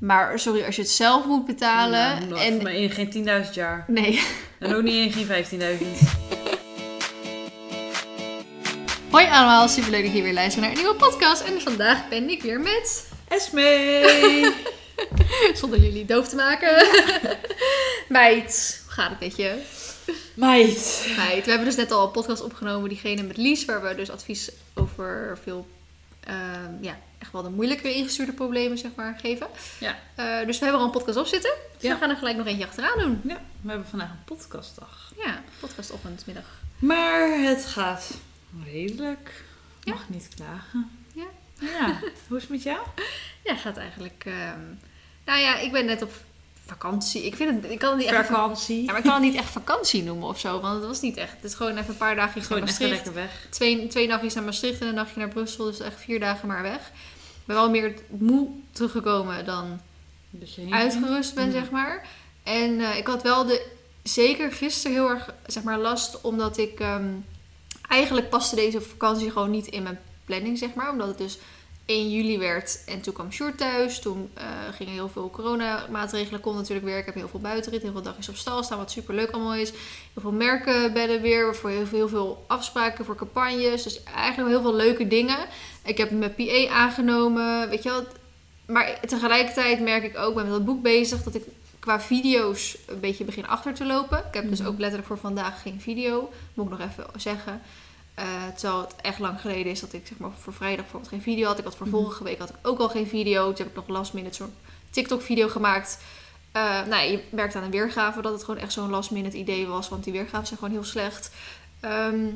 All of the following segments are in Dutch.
Maar sorry, als je het zelf moet betalen. Nou, en... Voor mij in geen 10.000 jaar. Nee. En ook niet in geen 15.000. Hoi allemaal, superleuk dat je weer luistert naar een nieuwe podcast. En vandaag ben ik weer met... Esme! Zonder jullie doof te maken. Meid, hoe gaat het met je? Meid. Meid, we hebben dus net al een podcast opgenomen, diegene met Lies, waar we dus advies over veel, ehm, ja, echt wel de moeilijke ingestuurde problemen, zeg maar, geven. Ja. Eh, dus we hebben al een podcast op zitten. Dus Ja. we gaan er gelijk nog eentje achteraan doen. Ja, we hebben vandaag een podcastdag. Ja, podcastochtend, middag. Maar het gaat redelijk. Ja. Mag niet klagen. Ja. Ja. Hoe is het met jou? Ja, gaat eigenlijk... ehm, nou ja, ik ben net op vakantie. Ik, vind het, ik kan het niet echt... Vakantie. Ja, maar ik kan het niet echt vakantie noemen of zo, want het was niet echt. Het is gewoon even een paar dagen naar Gewoon echt Maastricht. lekker weg. Twee, twee nachtjes naar Maastricht en een nachtje naar Brussel, dus echt vier dagen maar weg. Ik ben wel meer moe teruggekomen dan uitgerust ben, zeg maar. En eh, ik had wel de, zeker gisteren heel erg zeg maar, last, omdat ik ehm, eigenlijk paste deze vakantie gewoon niet in mijn planning, zeg maar. Omdat het dus 1 juli werd en toen kwam Sjoerd thuis. Toen eh, gingen heel veel coronamaatregelen, kon natuurlijk weer. Ik heb heel veel buitenrit, heel veel dagjes op stal staan, wat super leuk allemaal is. Heel veel merken bedden weer, voor heel veel, heel veel afspraken voor campagnes. Dus eigenlijk heel veel leuke dingen. Ik heb mijn PA aangenomen, weet je wel. Maar tegelijkertijd merk ik ook, ben met dat boek bezig, dat ik qua video's een beetje begin achter te lopen. Ik heb dus Mhm. ook letterlijk voor vandaag geen video, moet ik nog even zeggen. Eh, terwijl het echt lang geleden is dat ik zeg maar, voor vrijdag bijvoorbeeld geen video had. Ik had voor Mhm. vorige week had ik ook al geen video. Toen heb ik nog last minute zo'n TikTok video gemaakt. Eh, nou, je merkt aan de weergave dat het gewoon echt zo'n last minute idee was. Want die weergaven zijn gewoon heel slecht. Ehm,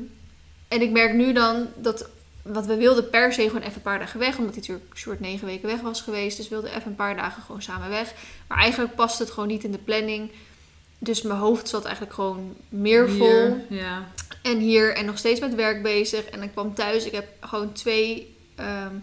en ik merk nu dan dat... Want we wilden per se gewoon even een paar dagen weg. Omdat hij natuurlijk short negen weken weg was geweest. Dus we wilden even een paar dagen gewoon samen weg. Maar eigenlijk past het gewoon niet in de planning. Dus mijn hoofd zat eigenlijk gewoon meer vol. Hier, Ja. En hier en nog steeds met werk bezig. En ik kwam thuis. Ik heb gewoon twee ehm,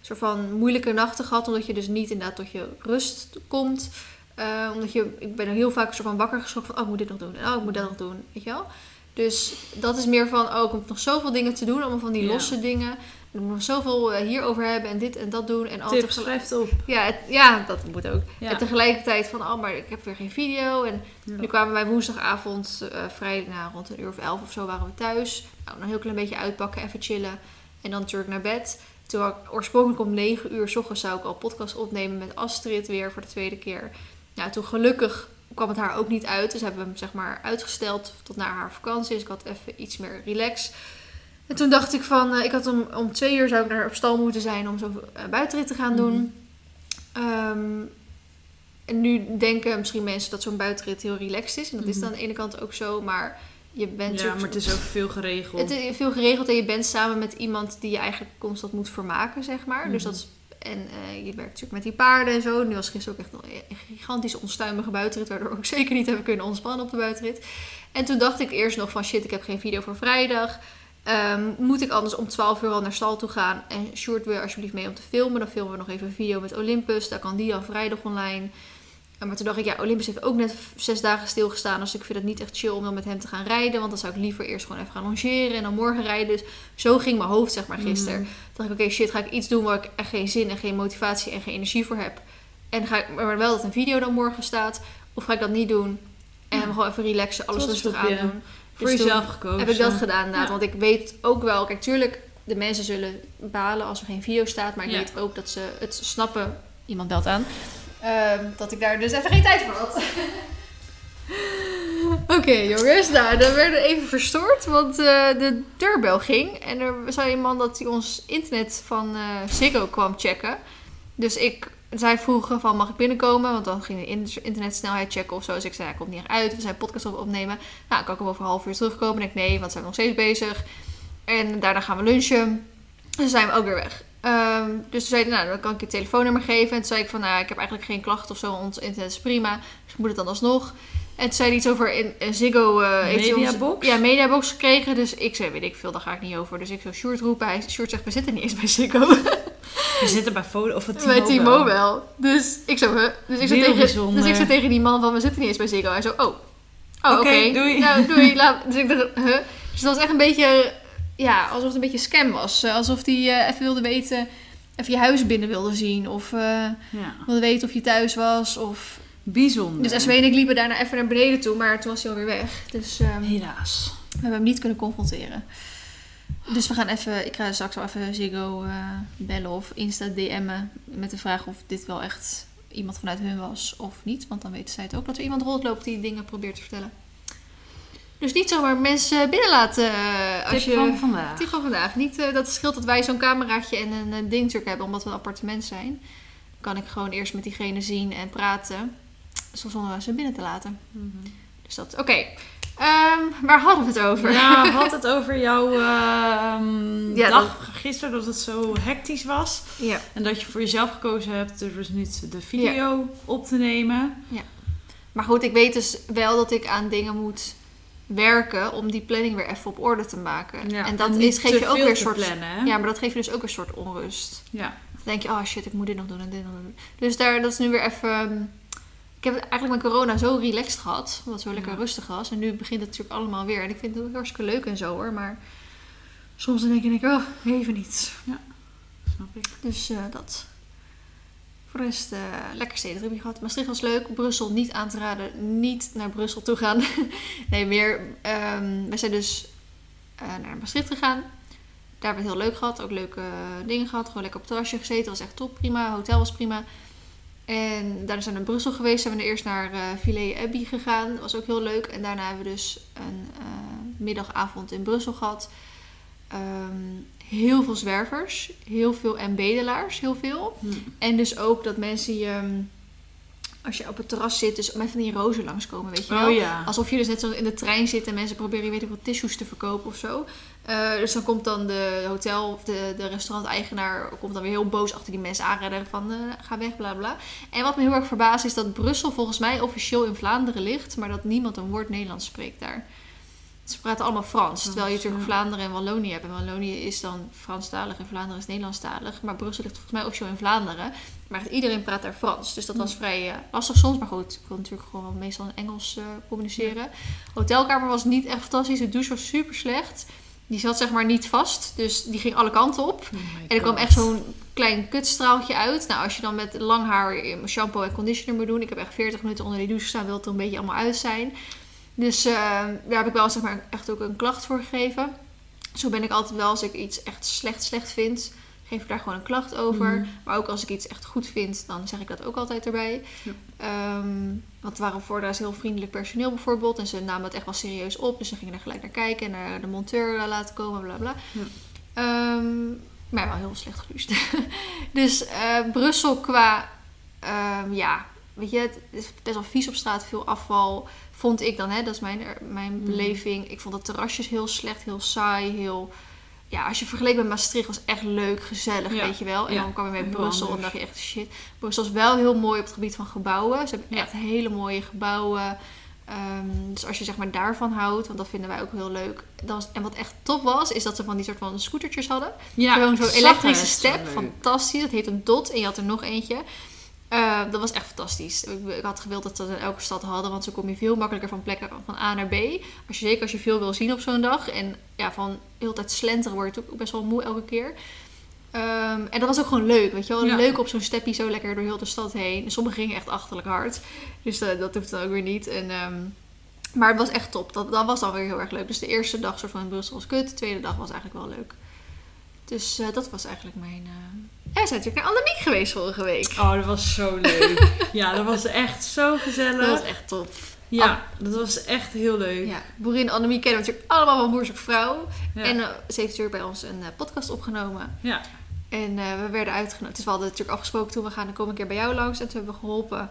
soort van moeilijke nachten gehad. Omdat je dus niet inderdaad tot je rust komt. Eh, omdat je, ik ben heel vaak soort van wakker geschrokken van... Oh, ik moet dit nog doen. En oh, ik moet dat nog doen. Weet je wel? Dus dat is meer van... Oh, ik heb nog zoveel dingen te doen. Allemaal van die Ja. losse dingen. Ik moet nog zoveel eh, hierover hebben. En dit en dat doen. En altijd Tips, schrijf het op. ja, het- ja, dat moet ook. Ja. En tegelijkertijd van, oh, maar ik heb weer geen video. En Ja. nu kwamen wij woensdagavond, eh vrijdag, nou, rond een uur of elf of zo waren we thuis. Nou, een heel klein beetje uitpakken, even chillen. En dan terug naar bed. Toen had ik oorspronkelijk om negen uur s ochtends zou ik al podcast opnemen met Astrid weer voor de tweede keer. Nou, toen gelukkig kwam het haar ook niet uit. Dus hebben we hem zeg maar uitgesteld tot na haar vakantie. Dus ik had even iets meer relax. En toen dacht ik van, eh, ik had om, om twee uur zou ik naar op stal moeten zijn om zo uh, buitenrit te gaan doen. Mhm. Ehm, en nu denken misschien mensen dat zo'n buitenrit heel relaxed is. En dat is Mhm. dan aan de ene kant ook zo, maar je bent Ja, maar het is ook veel geregeld. het is veel geregeld en je bent samen met iemand die je eigenlijk constant moet vermaken, zeg maar. Dus Mhm. dat is, en eh, je werkt natuurlijk met die paarden en zo. Nu was gisteren ook echt een gigantische onstuimige buitenrit, waardoor we ook zeker niet hebben kunnen ontspannen op de buitenrit. En toen dacht ik eerst nog van shit, ik heb geen video voor vrijdag. Ehm, moet ik anders om 12 uur al naar stal toe gaan? En Sjoerd wil je alsjeblieft mee om te filmen. Dan filmen we nog even een video met Olympus. Daar kan die al vrijdag online. Eh, Maar toen dacht ik, ja, Olympus heeft ook net zes dagen stilgestaan. Dus ik vind het niet echt chill om dan met hem te gaan rijden. Want dan zou ik liever eerst gewoon even gaan longeren en dan morgen rijden. Dus zo ging mijn hoofd, zeg maar, gisteren. Mhm. Toen dacht ik, oké, shit, ga ik iets doen waar ik echt geen zin en geen motivatie en geen energie voor heb. En ga ik, maar wel dat een video dan morgen staat. Of ga ik dat niet doen en Ja. gewoon even relaxen, alles rustig op je. Voor Dus jezelf gekozen. Heb ik dat gedaan inderdaad. Ja. Want ik weet ook wel, kijk, tuurlijk, de mensen zullen balen als er geen video staat. Maar ik Ja. weet ook dat ze het snappen. Iemand belt aan. Ehm, dat ik daar dus even geen tijd voor had. Oké jongens, nou dan werden we even verstoord, want eh, de deurbel ging. En er zei iemand dat hij ons internet van eh Ziggo kwam checken. Dus ik, zij vroegen van mag ik binnenkomen, want dan ging de in- internetsnelheid checken of zo. Dus ik zei, hij komt niet echt uit, we zijn podcast op opnemen. Nou, kan ik hem over een half uur terugkomen? En ik nee, want zijn we nog steeds bezig. En daarna gaan we lunchen. En zijn we ook weer weg. Ehm, dus toen zei nou, dan kan ik je telefoonnummer geven. En toen zei ik van, nou, ik heb eigenlijk geen klachten of zo. Ons internet is prima. Dus ik moet het dan alsnog. En toen zei hij iets over in, in Ziggo... eh, hij ons- Mediabox? Ja, Mediabox gekregen. Dus ik zei, weet ik veel, daar ga ik niet over. Dus ik zou Sjoerd roepen. Hij, Sjoerd zegt, we zitten niet eens bij Ziggo. We zitten bij Foto of het bij T-Mobile. Dus ik zo, huh? Dus ik Heel tegen, bijzonder. dus ik zei tegen die man van, we zitten niet eens bij Ziggo. Hij zo, oh. Oh, oké. Doei. Nou, doei. Laat, dus ik dacht, huh? Dus dat was echt een beetje, ja, alsof het een beetje scam was. Eh, Alsof hij eh, even wilde weten even je huis binnen wilde zien. Of eh, Ja. wilde weten of je thuis was. Of... Bijzonder. Dus SW en ik liepen daarna even naar beneden toe, maar toen was hij alweer weg. Dus ehm, Helaas. we hebben hem niet kunnen confronteren. Dus we gaan even, ik ga straks wel even Ziggo eh, bellen of Insta DM'en met de vraag of dit wel echt iemand vanuit hun was of niet. Want dan weten zij het ook dat er iemand rondloopt die dingen probeert te vertellen. Dus niet zomaar mensen binnenlaten eh, als Tip je... van vandaag. Tip van vandaag. Niet eh, dat het scheelt dat wij zo'n cameraatje en een, dingtruck hebben omdat we een appartement zijn. Dan kan ik gewoon eerst met diegene zien en praten. Zonder ze binnen te laten. Dus dat, oké. Ehm, waar hadden we het over? Ja, we hadden het over jouw ehm, Ja, dag gisteren, dat het zo hectisch was. Ja. En dat je voor jezelf gekozen hebt er dus niet de video op te nemen. Maar goed, ik weet dus wel dat ik aan dingen moet werken om die planning weer even op orde te maken. en dat is, geeft je ook weer een soort. plannen? Ja, maar dat geeft je dus ook een soort onrust. Ja. Dan denk je, oh shit, ik moet dit nog doen en dit nog doen. Dus daar, dat is nu weer even. Ik heb eigenlijk met corona zo relaxed gehad, omdat het zo lekker Ja. rustig was. En nu begint het natuurlijk allemaal weer. En ik vind het ook hartstikke leuk en zo hoor. Maar soms dan denk ik, oh, even niet. Snap ik. Dus eh, dat. Voor de rest, eh, lekker stedentripje gehad. Maastricht was leuk. Brussel niet aan te raden. Niet naar Brussel toe gaan. nee, meer. ehm we zijn dus eh, naar Maastricht gegaan. Daar hebben we het heel leuk gehad. Ook leuke dingen gehad. Gewoon lekker op het terrasje gezeten. Was echt top. Prima. Hotel was prima. En daarna zijn we naar Brussel geweest. Zijn we eerst naar eh Villers Abbey gegaan. Was ook heel leuk. En daarna hebben we dus een eh, middagavond in Brussel gehad. Ehm, heel veel zwervers. Heel veel en bedelaars. Heel veel. Hm. En dus ook dat mensen je, ehm, als je op het terras zit, dus met van die rozen langskomen, weet je wel. Oh ja. Alsof je dus net zo in de trein zit en mensen proberen, weet ik wat, tissues te verkopen of zo. Eh, dus dan komt dan de hotel of de, de restauranteigenaar komt dan weer heel boos achter die mensen aanrennen van eh, ga weg, bla bla. En wat me heel erg verbaast is dat Brussel volgens mij officieel in Vlaanderen ligt, maar dat niemand een woord Nederlands spreekt daar. Ze praten allemaal Frans, terwijl je natuurlijk. Vlaanderen en Wallonië hebt. En Wallonië is dan Franstalig en Vlaanderen is Nederlandstalig. Maar Brussel ligt volgens mij officieel in Vlaanderen. Maar iedereen praat daar Frans. Dus dat was vrij eh, lastig soms. Maar goed, ik wil natuurlijk gewoon meestal in Engels communiceren. Hotelkamer was niet echt fantastisch. De douche was super slecht. Die zat zeg maar niet vast. Dus die ging alle kanten op. Oh En er kwam echt zo'n klein kutstraaltje uit. Nou, als je dan met lang haar shampoo en conditioner moet doen. Ik heb echt 40 minuten onder die douche gestaan. Wil het er een beetje allemaal uit zijn. Dus eh, daar heb ik wel zeg maar, echt ook een klacht voor gegeven. Zo ben ik altijd wel als ik iets echt slecht slecht vind. Geef ik daar gewoon een klacht over. Mhm. Maar ook als ik iets echt goed vind, dan zeg ik dat ook altijd erbij. Ja. Ehm, want waren voor daar is heel vriendelijk personeel bijvoorbeeld. En ze namen het echt wel serieus op. Dus ze gingen er gelijk naar kijken en naar de monteur laten komen, bla bla. Ja. Ehm, maar wel heel slecht gedoucht. dus eh, Brussel qua, ehm, ja, weet je, het is best wel vies op straat, veel afval. Vond ik dan, hè, dat is mijn, mijn Mhm. beleving. Ik vond de terrasjes heel slecht, heel saai, heel... Ja, als je vergeleek met Maastricht was echt leuk, gezellig, Ja. weet je wel. En Ja, dan kwam je met heel Brussel en dacht je echt shit. Brussel is wel heel mooi op het gebied van gebouwen. Ze hebben echt hele mooie gebouwen. Ehm, dus als je zeg maar daarvan houdt, want dat vinden wij ook heel leuk. Was, en wat echt top was, is dat ze van die soort van scootertjes hadden. Ja, Gewoon zo'n elektrische step. Fantastisch. Dat heet een dot. En je had er nog eentje. Eh, dat was echt fantastisch. Ik, ik had gewild dat ze dat in elke stad hadden. Want zo kom je veel makkelijker van plekken van A naar B. Als je, zeker als je veel wil zien op zo'n dag. En ja, van de hele tijd slenteren word je ook best wel moe elke keer. Ehm, en dat was ook gewoon leuk, weet je wel. Ja. Leuk op zo'n steppie zo lekker door heel de stad heen. En sommige gingen echt achterlijk hard. Dus eh, dat hoeft dan ook weer niet. En, ehm, maar het was echt top. Dat, dat was dan weer heel erg leuk. Dus de eerste dag soort van in Brussel was kut. De tweede dag was eigenlijk wel leuk. Dus eh, dat was eigenlijk mijn... eh En we zijn natuurlijk naar Annemiek geweest vorige week. Oh, dat was zo leuk. ja, dat was echt zo gezellig. Dat was echt top. Ja, dat was echt heel leuk. Ja, boerin Annemiek kennen we natuurlijk allemaal van Boer zoekt Vrouw. Ja. En eh, ze heeft natuurlijk bij ons een podcast opgenomen. Ja. En we werden uitgenodigd. Dus we hadden natuurlijk afgesproken toen we gaan, dan kom ik een keer bij jou langs. En toen hebben we geholpen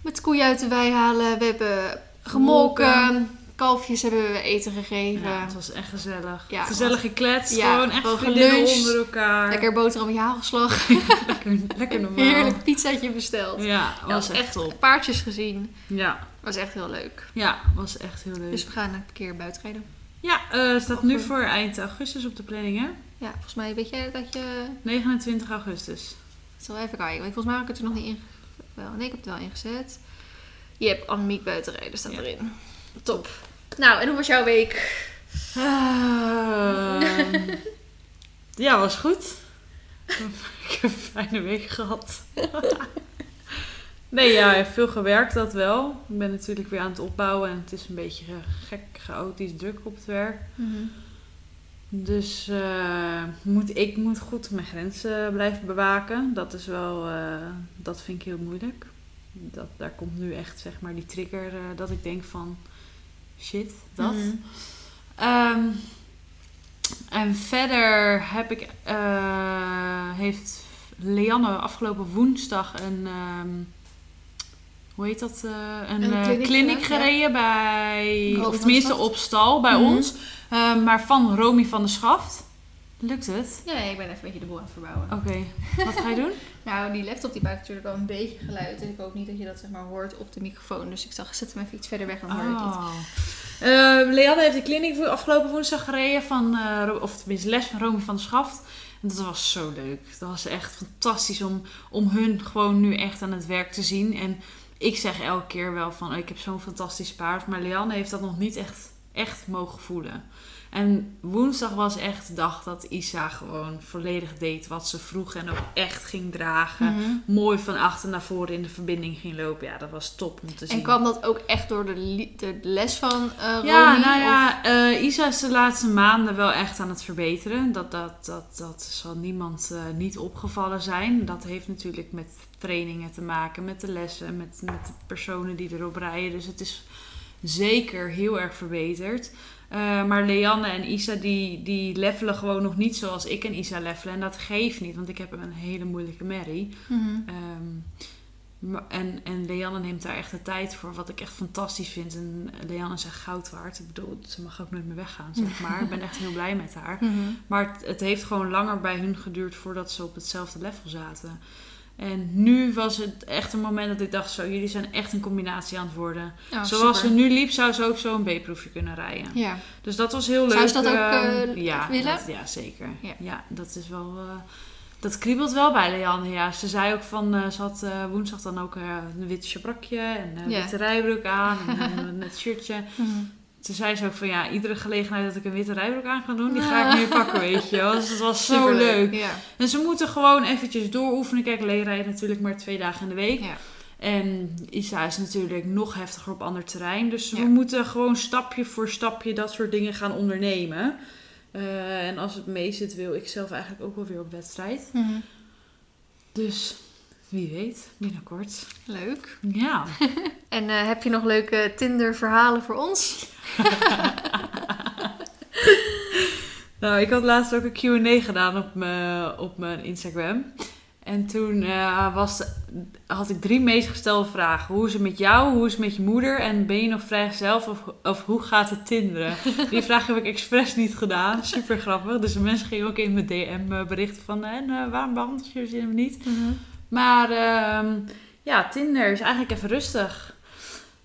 met koeien uit de wei halen. We hebben gemolken. Gemolken. Kalfjes hebben we eten gegeven. Ja, het was echt gezellig. Ja, Gezellig. Ja, gewoon echt gewoon geluncht. onder elkaar. Lekker boterham met hagelslag. lekker, lekker normaal. Heerlijk pizzaatje besteld. Ja, Ja, was echt top. paardjes gezien. Ja, Was echt heel leuk. ja, was echt heel leuk. Dus we gaan een keer buiten rijden. ja, eh staat nu voor eind augustus op de planning, hè? Ja, volgens mij weet jij dat je... 29 augustus. Zal even kijken. want Volgens mij heb ik het er nog niet in... Wel, nee, ik heb het wel ingezet. Je hebt Annemiek buiten rijden, staat Ja. erin. Top. Nou, en hoe was jouw week? Ehm, ja, was goed. Ik heb een fijne week gehad. nee, ja, veel gewerkt dat wel. Ik ben natuurlijk weer aan het opbouwen en het is een beetje gek, chaotisch, druk op het werk. Mhm. Dus eh, moet, ik moet goed mijn grenzen blijven bewaken. Dat is wel, eh, dat vind ik heel moeilijk. Dat, daar komt nu echt zeg maar die trigger eh, dat ik denk van shit, dat. Mhm. Ehm, en verder heb ik, eh, heeft Leanne afgelopen woensdag een, ehm, hoe heet dat, eh, een, Een eh, kliniek kliniek gedaan, ja. gereden bij, of tenminste op stal bij Mhm. ons. Eh, maar van Romy van der Schaft. Lukt het? Ja, ik ben even een beetje de boel aan het verbouwen. Oké, wat ga je doen? Nou, die laptop die maakt natuurlijk wel een beetje geluid. En ik hoop niet dat je dat zeg maar hoort op de microfoon. Dus ik dacht, zet hem even iets verder weg, dan hoor je het niet. Oh. Eh, Leanne heeft de kliniek voor- afgelopen woensdag gereden van, eh, of tenminste les van Romy van der Schaft. En dat was zo leuk. Dat was echt fantastisch om, om hun gewoon nu echt aan het werk te zien. En ik zeg elke keer wel van, oh, ik heb zo'n fantastisch paard. Maar Leanne heeft dat nog niet echt, echt mogen voelen. En woensdag was echt de dag dat Isa gewoon volledig deed wat ze vroeg en ook echt ging dragen. Mhm. Mooi van achter naar voren in de verbinding ging lopen. Ja, dat was top om te zien. En kwam dat ook echt door de, de les van Romy? Ja, nou ja, eh, Isa is de laatste maanden wel echt aan het verbeteren. Dat, dat, dat, dat zal niemand eh, niet opgevallen zijn. Dat heeft natuurlijk met trainingen te maken, met de lessen, met, met de personen die erop rijden. Dus het is zeker heel erg verbeterd. Eh, maar Leanne en Isa die, die levelen gewoon nog niet zoals ik en Isa levelen. En dat geeft niet, want ik heb een hele moeilijke merrie. Mhm. Ehm, en, en Leanne neemt daar echt de tijd voor, wat ik echt fantastisch vind. En Leanne is echt goud waard. Ik bedoel, ze mag ook nooit meer weggaan, zeg maar. ik ben echt heel blij met haar. Mhm. Maar het, het heeft gewoon langer bij hun geduurd voordat ze op hetzelfde level zaten. En nu was het echt een moment dat ik dacht, zo, jullie zijn echt een combinatie aan het worden. Oh, Zoals super. ze nu liep, zou ze ook zo een B-proefje kunnen rijden. Ja. Dus dat was heel leuk. Zou ze dat ook, ehm, eh, ja, willen? dat- ja, zeker. Ja. Ja. dat is wel... eh, dat kriebelt wel bij Leanne, ja. Ze zei ook van... eh, ze had woensdag dan ook een witte chabrakje en een Ja. witte rijbroek aan en een net shirtje. Mhm. Toen zei ze ook van ja, iedere gelegenheid dat ik een witte rijbroek aan ga doen, die ga ik nu pakken, weet je wel. Dus het was zo Superleuk, leuk. Ja. En ze moeten gewoon eventjes dooroefenen. Kijk, Lee rijdt natuurlijk maar twee dagen in de week. Ja. En Isa is natuurlijk nog heftiger op ander terrein. Dus we moeten gewoon stapje voor stapje dat soort dingen gaan ondernemen. Eh, en als het mee zit, wil ik zelf eigenlijk ook wel weer op wedstrijd. Mhm. Dus wie weet, binnenkort. Leuk. Ja. En eh, heb je nog leuke Tinder verhalen voor ons? Nou, ik had laatst ook een Q&A gedaan op mijn, op mijn Instagram. En toen eh, was, had ik drie meest gestelde vragen. Hoe is het met jou? Hoe is het met je moeder? En ben je nog vrijgezel? Of, of hoe gaat het tinderen? Die vraag heb ik expres niet gedaan. Super grappig. Dus de mensen gingen ook in mijn DM eh, berichten van... En, waarom behandel je ze niet? Maar ehm, ja, Tinder is eigenlijk even rustig.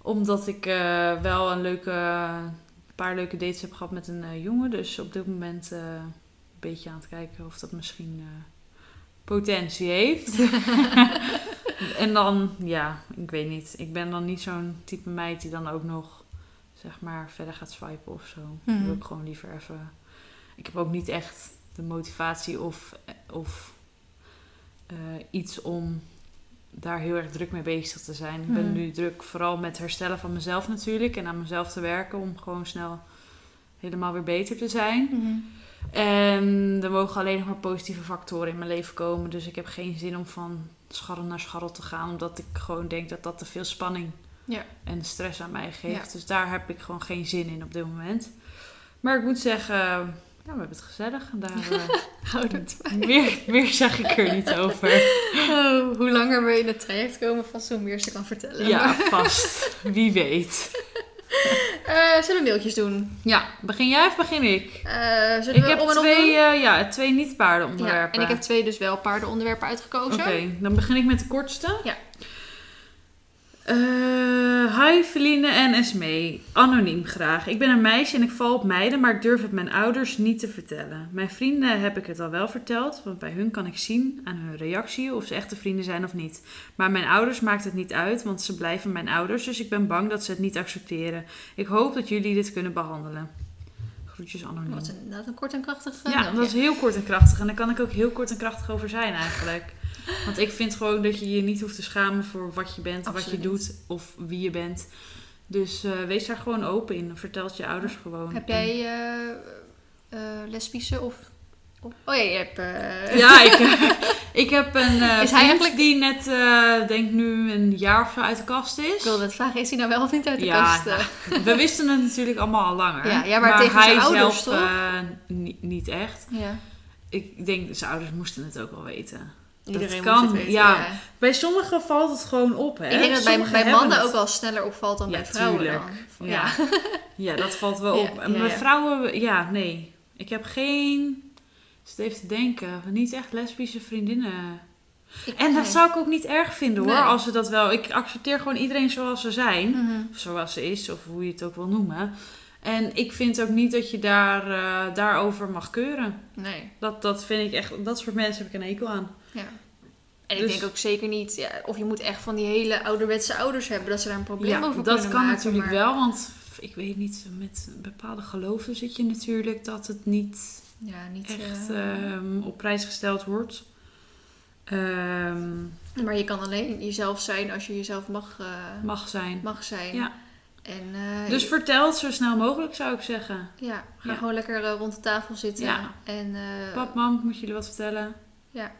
Omdat ik eh, wel een leuke, paar leuke dates heb gehad met een eh, jongen. Dus op dit moment eh, een beetje aan het kijken of dat misschien potentie heeft. en dan, ja, ik weet niet. Ik ben dan niet zo'n type meid die dan ook nog, zeg maar, verder gaat swipen of zo. Mhm. Dan wil ik gewoon liever even... Ik heb ook niet echt de motivatie of, of iets om daar heel erg druk mee bezig te zijn. Ik ben Mhm. nu druk vooral met herstellen van mezelf natuurlijk. En aan mezelf te werken om gewoon snel helemaal weer beter te zijn. Mhm. En er mogen alleen nog maar positieve factoren in mijn leven komen. Dus ik heb geen zin om van scharrel naar scharrel te gaan. Omdat ik gewoon denk dat dat te veel spanning Ja. en stress aan mij geeft. Ja. Dus daar heb ik gewoon geen zin in op dit moment. Maar ik moet zeggen, ja, we hebben het gezellig. Eh, Houd het bij. meer, meer zeg ik er niet over. Oh, hoe langer we in het traject komen, vast hoe meer ze kan vertellen. Ja, vast. Wie weet. Eh, zullen we mailtjes doen? Ja, begin jij of begin ik? Zullen Ik we heb om en om twee, doen? eh, ja, twee niet-paarden Ja, onderwerpen. en ik heb twee dus wel paardenonderwerpen uitgekozen. Oké, dan begin ik met de kortste. Ja. Eh, hi Feline en Esmee. Anoniem graag. Ik ben een meisje en ik val op meiden, maar ik durf het mijn ouders niet te vertellen. Mijn vrienden heb ik het al wel verteld, want bij hun kan ik zien aan hun reactie of ze echte vrienden zijn of niet. Maar mijn ouders maakt het niet uit, want ze blijven mijn ouders, dus ik ben bang dat ze het niet accepteren. Ik hoop dat jullie dit kunnen behandelen. Groetjes anoniem. Wat een, inderdaad een kort en krachtig eh, Ja, dat is heel kort en krachtig. En daar kan ik ook heel kort en krachtig over zijn eigenlijk. Want ik vind gewoon dat je je niet hoeft te schamen voor wat je bent, wat je doet of wie je bent. Dus eh, wees daar gewoon open in. Vertel het je ouders gewoon. Heb jij eh, eh, lesbische of... of- Oh ja, je hebt... Ja, ik, ik heb een Is hij eigenlijk- die net, denk nu een jaar of zo uit de kast is. Ik wilde net vragen, is hij nou wel of niet uit de Ja, kast? eh? We wisten het natuurlijk allemaal al langer. Ja, ja, maar tegen hij zijn ouders, zelf toch? niet, niet echt. ja. Ik denk, zijn ouders moesten het ook wel weten. Iedereen kan, moet het weten. ja. Bij sommigen valt het gewoon op, hè? Ik denk dat bij, bij mannen het. ook wel sneller opvalt dan Ja, bij vrouwen dan. Ja. Ja, dat valt wel op. En bij vrouwen, ja, nee. Ik heb geen, ik zit even te denken, niet echt lesbische vriendinnen. Ik- En dat zou ik ook niet erg vinden hoor, Nee. als ze dat wel... Ik accepteer gewoon iedereen zoals ze zijn. Mhm. Of zoals ze is, of hoe je het ook wil noemen. En ik vind ook niet dat je daar, eh, daarover mag keuren. Nee, Dat, dat vind ik echt... Dat soort mensen heb ik een hekel aan. ja. En ik Dus- denk ook zeker niet, ja, of je moet echt van die hele ouderwetse ouders hebben, dat ze daar een probleem Ja, over dat kunnen kan maken, natuurlijk maar- wel, want ik weet niet, met bepaalde geloven zit je natuurlijk dat het niet Ja, niet echt eh, ehm, op prijs gesteld wordt. Ehm, Maar je kan alleen jezelf zijn als je jezelf mag, eh, mag zijn. mag zijn. Ja. En, eh, Dus vertel het zo snel mogelijk, zou ik zeggen. ja, ga Ja. gewoon lekker eh, rond de tafel zitten. Ja. En, eh, Pap, mam, moet jullie wat vertellen? Ja.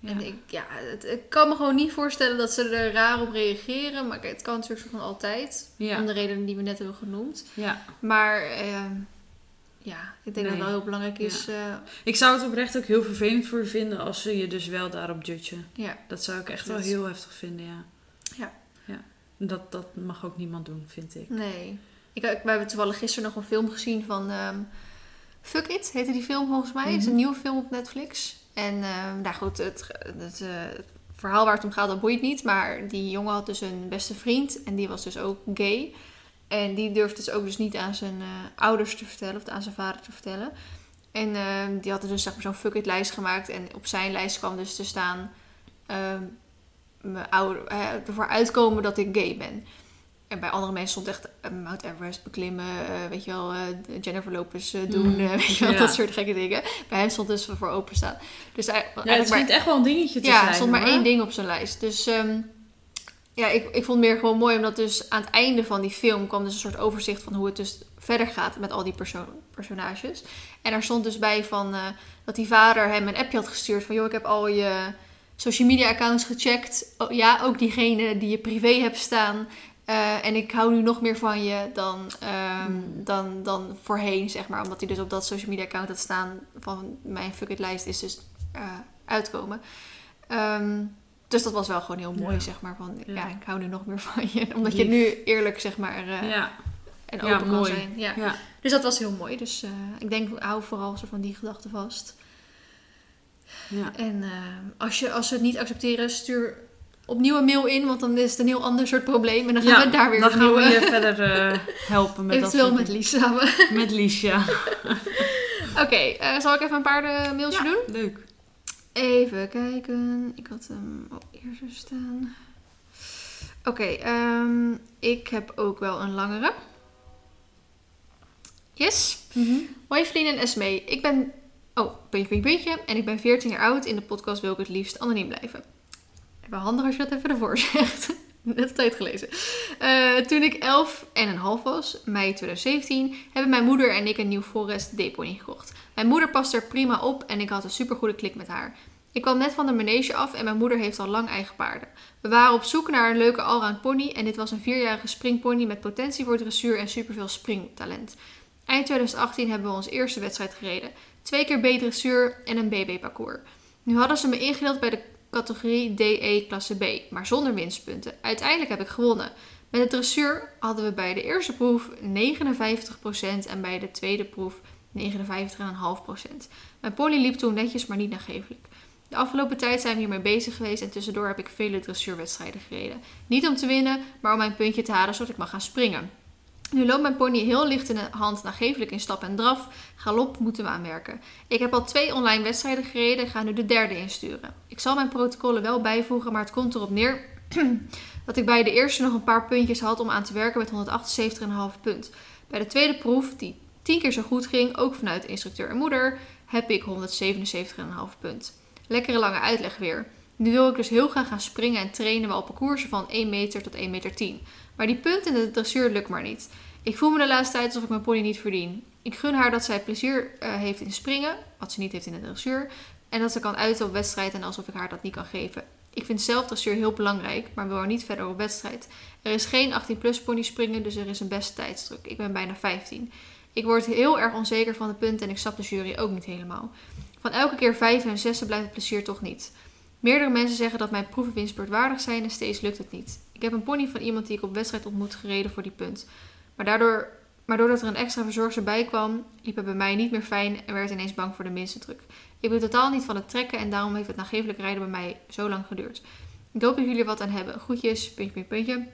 Ja. En ik, ja, het, ik kan me gewoon niet voorstellen dat ze er raar op reageren. Maar het kan natuurlijk van altijd. Om de redenen die we net hebben genoemd. ja. Maar ehm, ja, ik denk dat het wel heel belangrijk is. Ik zou het oprecht ook heel vervelend voor je vinden als ze je dus wel daarop judgen. ja. Dat zou ik echt wel heel heftig vinden, ja. Ja. Dat, dat mag ook niemand doen, vind ik. Nee. Ik, we hebben toevallig gisteren nog een film gezien van ehm, Fuck It, heette die film volgens mij. Het is een Mhm. nieuwe film op Netflix. En ehm nou goed, het, het, eh, het verhaal waar het om gaat, dat boeit niet. Maar die jongen had dus een beste vriend en die was dus ook gay. En die durfde dus ook dus niet aan zijn eh, ouders te vertellen of aan zijn vader te vertellen. En ehm, die had dus zeg maar zo'n fuck it lijst gemaakt. En op zijn lijst kwam dus te staan... mijn ouder, eh, ervoor uitkomen dat ik gay ben. En bij andere mensen stond echt eh, Mount Everest beklimmen, eh, weet je wel, Jennifer Lopez doen, Mm, weet je wel, ja. dat soort gekke dingen. Bij hem stond dus voor openstaan. Dus Ja, het schijnt echt wel een dingetje te ja, zijn. er stond maar hoor. één ding op zijn lijst. Dus ehm, ja, ik, ik vond het meer gewoon mooi, omdat dus aan het einde van die film kwam dus een soort overzicht van hoe het dus verder gaat met al die perso personages. En daar stond dus bij van dat die vader hem een appje had gestuurd van, joh, ik heb al je social media accounts gecheckt. Oh, ja, ook diegene die je privé hebt staan. Eh, en ik hou nu nog meer van je dan, ehm, Hmm. dan, dan voorheen, zeg maar. Omdat hij dus op dat social media account had staan van mijn fuck it lijst is dus eh, uitkomen. Ehm, dus dat was wel gewoon heel mooi, Ja. zeg maar. Van ja. Ja. ik hou nu nog meer van je. Omdat je nu eerlijk, zeg maar, eh, Ja, en open kan mooi. zijn. Ja. Dus dat was heel mooi. Dus ik denk, hou vooral zo van die gedachten vast. Ja. En eh, als, je, als ze het niet accepteren, stuur opnieuw een mail in. Want dan is het een heel ander soort probleem. En dan gaan Ja, we daar weer dan gaan we eh, je verder eh, helpen met Eventueel dat met Lies samen. Met Lies, ja. Oké, eh, zal ik even een paar eh, mailtjes Ja, doen? Leuk. Even kijken. Ik had hem al eerder staan. Oké, ehm, ik heb ook wel een langere. Yes. Hoi vrienden en Esmee. Ik ben... Oh, puntje, puntje, puntje. En ik ben 14 jaar oud. In de podcast wil ik het liefst anoniem blijven. Even handig als je dat even ervoor zegt. Net op tijd gelezen. Eh, toen ik 11 en een half was, mei 2017, hebben mijn moeder en ik een nieuw Forest Depony gekocht. Mijn moeder past er prima op en ik had een supergoede klik met haar. Ik kwam net van de manege af en mijn moeder heeft al lang eigen paarden. We waren op zoek naar een leuke allround pony en dit was een vierjarige springpony met potentie voor dressuur en superveel springtalent. Eind 2018 hebben we onze eerste wedstrijd gereden. Twee keer B-dressuur en een BB-parcours. Nu hadden ze me ingedeeld bij de categorie DE klasse B, maar zonder winstpunten. Uiteindelijk heb ik gewonnen. Met de dressuur hadden we bij de eerste proef 59% en bij de tweede proef 59,5%. Mijn pony liep toen netjes, maar niet nagevelijk. De afgelopen tijd zijn we hiermee bezig geweest en tussendoor heb ik vele dressuurwedstrijden gereden. Niet om te winnen, maar om mijn puntje te halen zodat ik mag gaan springen. Nu loopt mijn pony heel licht in de hand, nagevelijk in stap en draf. Galop moeten we aanwerken. Ik heb al twee online wedstrijden gereden en ga nu de derde insturen. Ik zal mijn protocollen wel bijvoegen, maar het komt erop neer dat ik bij de eerste nog een paar puntjes had om aan te werken met 178,5 punt. Bij de tweede proef, die tien keer zo goed ging, ook vanuit instructeur en moeder, heb ik 177,5 punt. Lekkere lange uitleg weer. Nu wil ik dus heel graag gaan springen en trainen wel op parcoursen van 1 meter tot 1 meter 10. Maar die punten in de dressuur lukt maar niet. Ik voel me de laatste tijd alsof ik mijn pony niet verdien. Ik gun haar dat zij plezier uh, heeft in springen, wat ze niet heeft in de dressuur. En dat ze kan uiten op wedstrijd en alsof ik haar dat niet kan geven. Ik vind zelf dressuur heel belangrijk, maar wil er niet verder op wedstrijd. Er is geen 18-plus pony springen, dus er is een beste tijdsdruk. Ik ben bijna 15. Ik word heel erg onzeker van de punten en ik snap de jury ook niet helemaal. Van elke keer 5 en 6 blijft het plezier toch niet. Meerdere mensen zeggen dat mijn proeven winstbeurtwaardig zijn en steeds lukt het niet. Ik heb een pony van iemand die ik op wedstrijd ontmoet gereden voor die punt. Maar, daardoor, maar doordat er een extra verzorgster bij kwam, liep het bij mij niet meer fijn en werd ineens bang voor de minste druk. Ik ben totaal niet van het trekken en daarom heeft het nagevelijk rijden bij mij zo lang geduurd. Ik hoop dat jullie wat aan hebben. Groetjes, puntje, puntje, puntje.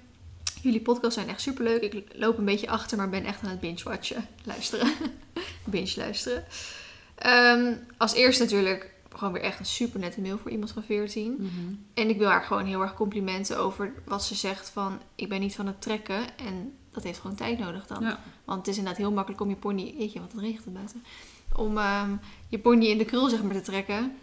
Jullie podcasts zijn echt superleuk. Ik loop een beetje achter, maar ben echt aan het binge-watchen. Luisteren. binge luisteren. Um, als eerste natuurlijk gewoon weer echt een super nette mail voor iemand van 14. Mhm. En ik wil haar gewoon heel erg complimenten over wat ze zegt van... Ik ben niet van het trekken en dat heeft gewoon tijd nodig dan. Ja. Want het is inderdaad heel makkelijk om je pony... Weet je, wat het regent er buiten. Om ehm, je pony in de krul zeg maar te trekken.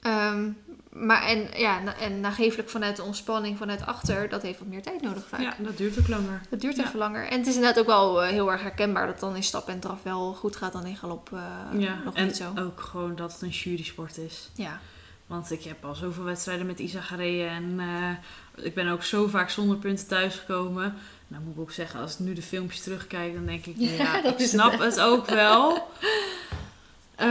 Ehm, maar en, ja, na- en nagevelijk vanuit de ontspanning vanuit achter, dat heeft wat meer tijd nodig vaak. ja, dat duurt ook langer. Dat duurt Ja. even langer. En het is inderdaad ook wel eh, heel erg herkenbaar dat dan in stap en draf wel goed gaat dan in galop eh, ja, nog en niet zo. ook gewoon dat het een jurysport is. Ja. Want ik heb al zoveel wedstrijden met Isa gereden en eh, ik ben ook zo vaak zonder punten thuisgekomen. Nou moet ik ook zeggen, als ik nu de filmpjes terugkijk, dan denk ik, Ja, ja, dat ik het, snap hè. het ook wel. Eh,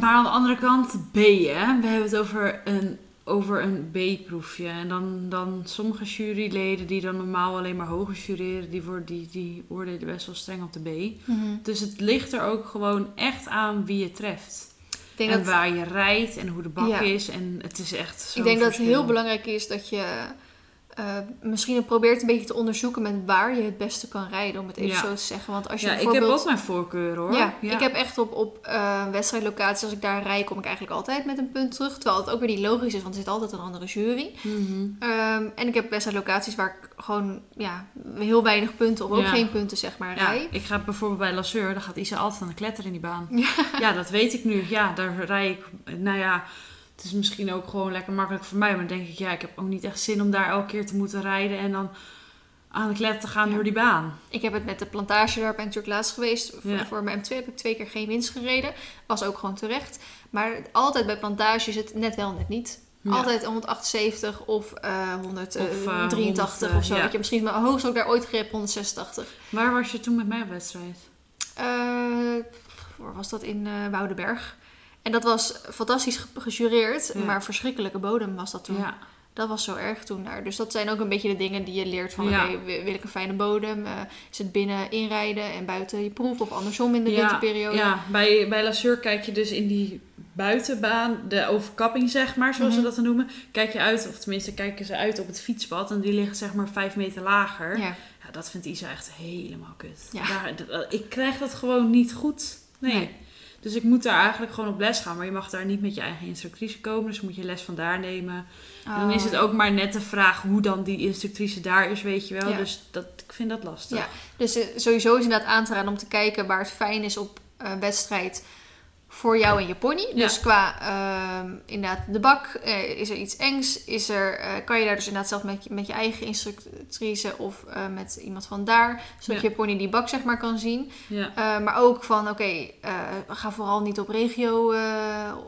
maar aan de andere kant, B, hè. We hebben het over een, over een B-proefje. En dan, dan sommige juryleden die dan normaal alleen maar hoger jureren, die, worden, die, die oordelen best wel streng op de B. Mhm. Dus het ligt er ook gewoon echt aan wie je treft. Ik denk, en dat, waar je rijdt en hoe de bak Ja. is. En het is echt zo ik denk dat het heel belangrijk is dat je eh, misschien probeert een beetje te onderzoeken met waar je het beste kan rijden, om het even Ja. zo te zeggen. Want als je Ja, ik heb bijvoorbeeld... ook mijn voorkeur hoor. Ja, ik heb echt op, op eh, wedstrijdlocaties, als ik daar rij, kom ik eigenlijk altijd met een punt terug. Terwijl het ook weer niet logisch is, want er zit altijd een andere jury. Mhm. Ehm, en ik heb wedstrijdlocaties waar ik gewoon ja, heel weinig punten of ook geen punten zeg maar Ja, rij. ik ga bijvoorbeeld bij Lasseur, daar gaat Isa altijd aan de kletter in die baan. Ja. Ja, dat weet ik nu. Ja, daar rij ik. Nou ja, het is misschien ook gewoon lekker makkelijk voor mij. Maar dan denk ik, ja, ik heb ook niet echt zin om daar elke keer te moeten rijden en dan aan de kletter te gaan Ja. door die baan. Ik heb het met de plantage, daar ben ik natuurlijk laatst geweest. Voor, Ja. voor mijn M2 heb ik twee keer geen winst gereden. Was ook gewoon terecht. Maar altijd bij plantage is het net wel, net niet. Ja. Altijd 178 of eh 183 Of, eh, of zo. 100, Weet je, misschien mijn hoogst ook daar ooit gereden 186. Waar was je toen met mij op wedstrijd? Eh, waar was dat in eh Woudenberg? En dat was fantastisch ge- gejureerd, Ja. maar verschrikkelijke bodem was dat toen. Ja, Dat was zo erg toen daar. Dus dat zijn ook een beetje de dingen die je leert van... Ja. oké, wi- wil ik een fijne bodem? Eh, is het binnen inrijden en buiten je proef? Of andersom in de winterperiode? Ja, bij, bij Lasseur kijk je dus in die buitenbaan, de overkapping zeg maar, zoals Mhm. ze dat dan noemen. Kijk je uit, of tenminste kijken ze uit op het fietspad. En die ligt zeg maar vijf meter lager. Ja. Ja, dat vindt Isa echt helemaal kut. Ja. Daar, dat- ik krijg dat gewoon niet goed. Nee. Nee. Dus ik moet daar eigenlijk gewoon op les gaan. Maar je mag daar niet met je eigen instructrice komen. Dus moet je les van daar nemen. En dan is het Oh, ook maar net de vraag hoe dan die instructrice daar is, weet je wel. Ja. Dus dat, ik vind dat lastig. Ja. Dus eh, sowieso is inderdaad aan te raden om te kijken waar het fijn is op eh, wedstrijd voor jou en je pony. Ja. Dus qua ehm, inderdaad de bak, eh, is er iets engs? Is er, eh, kan je daar dus inderdaad zelf met je, met je eigen instructrice of eh, met iemand van daar, zodat Ja. je pony die bak zeg maar kan zien. Ja. Maar ook van, oké, ga vooral niet op regio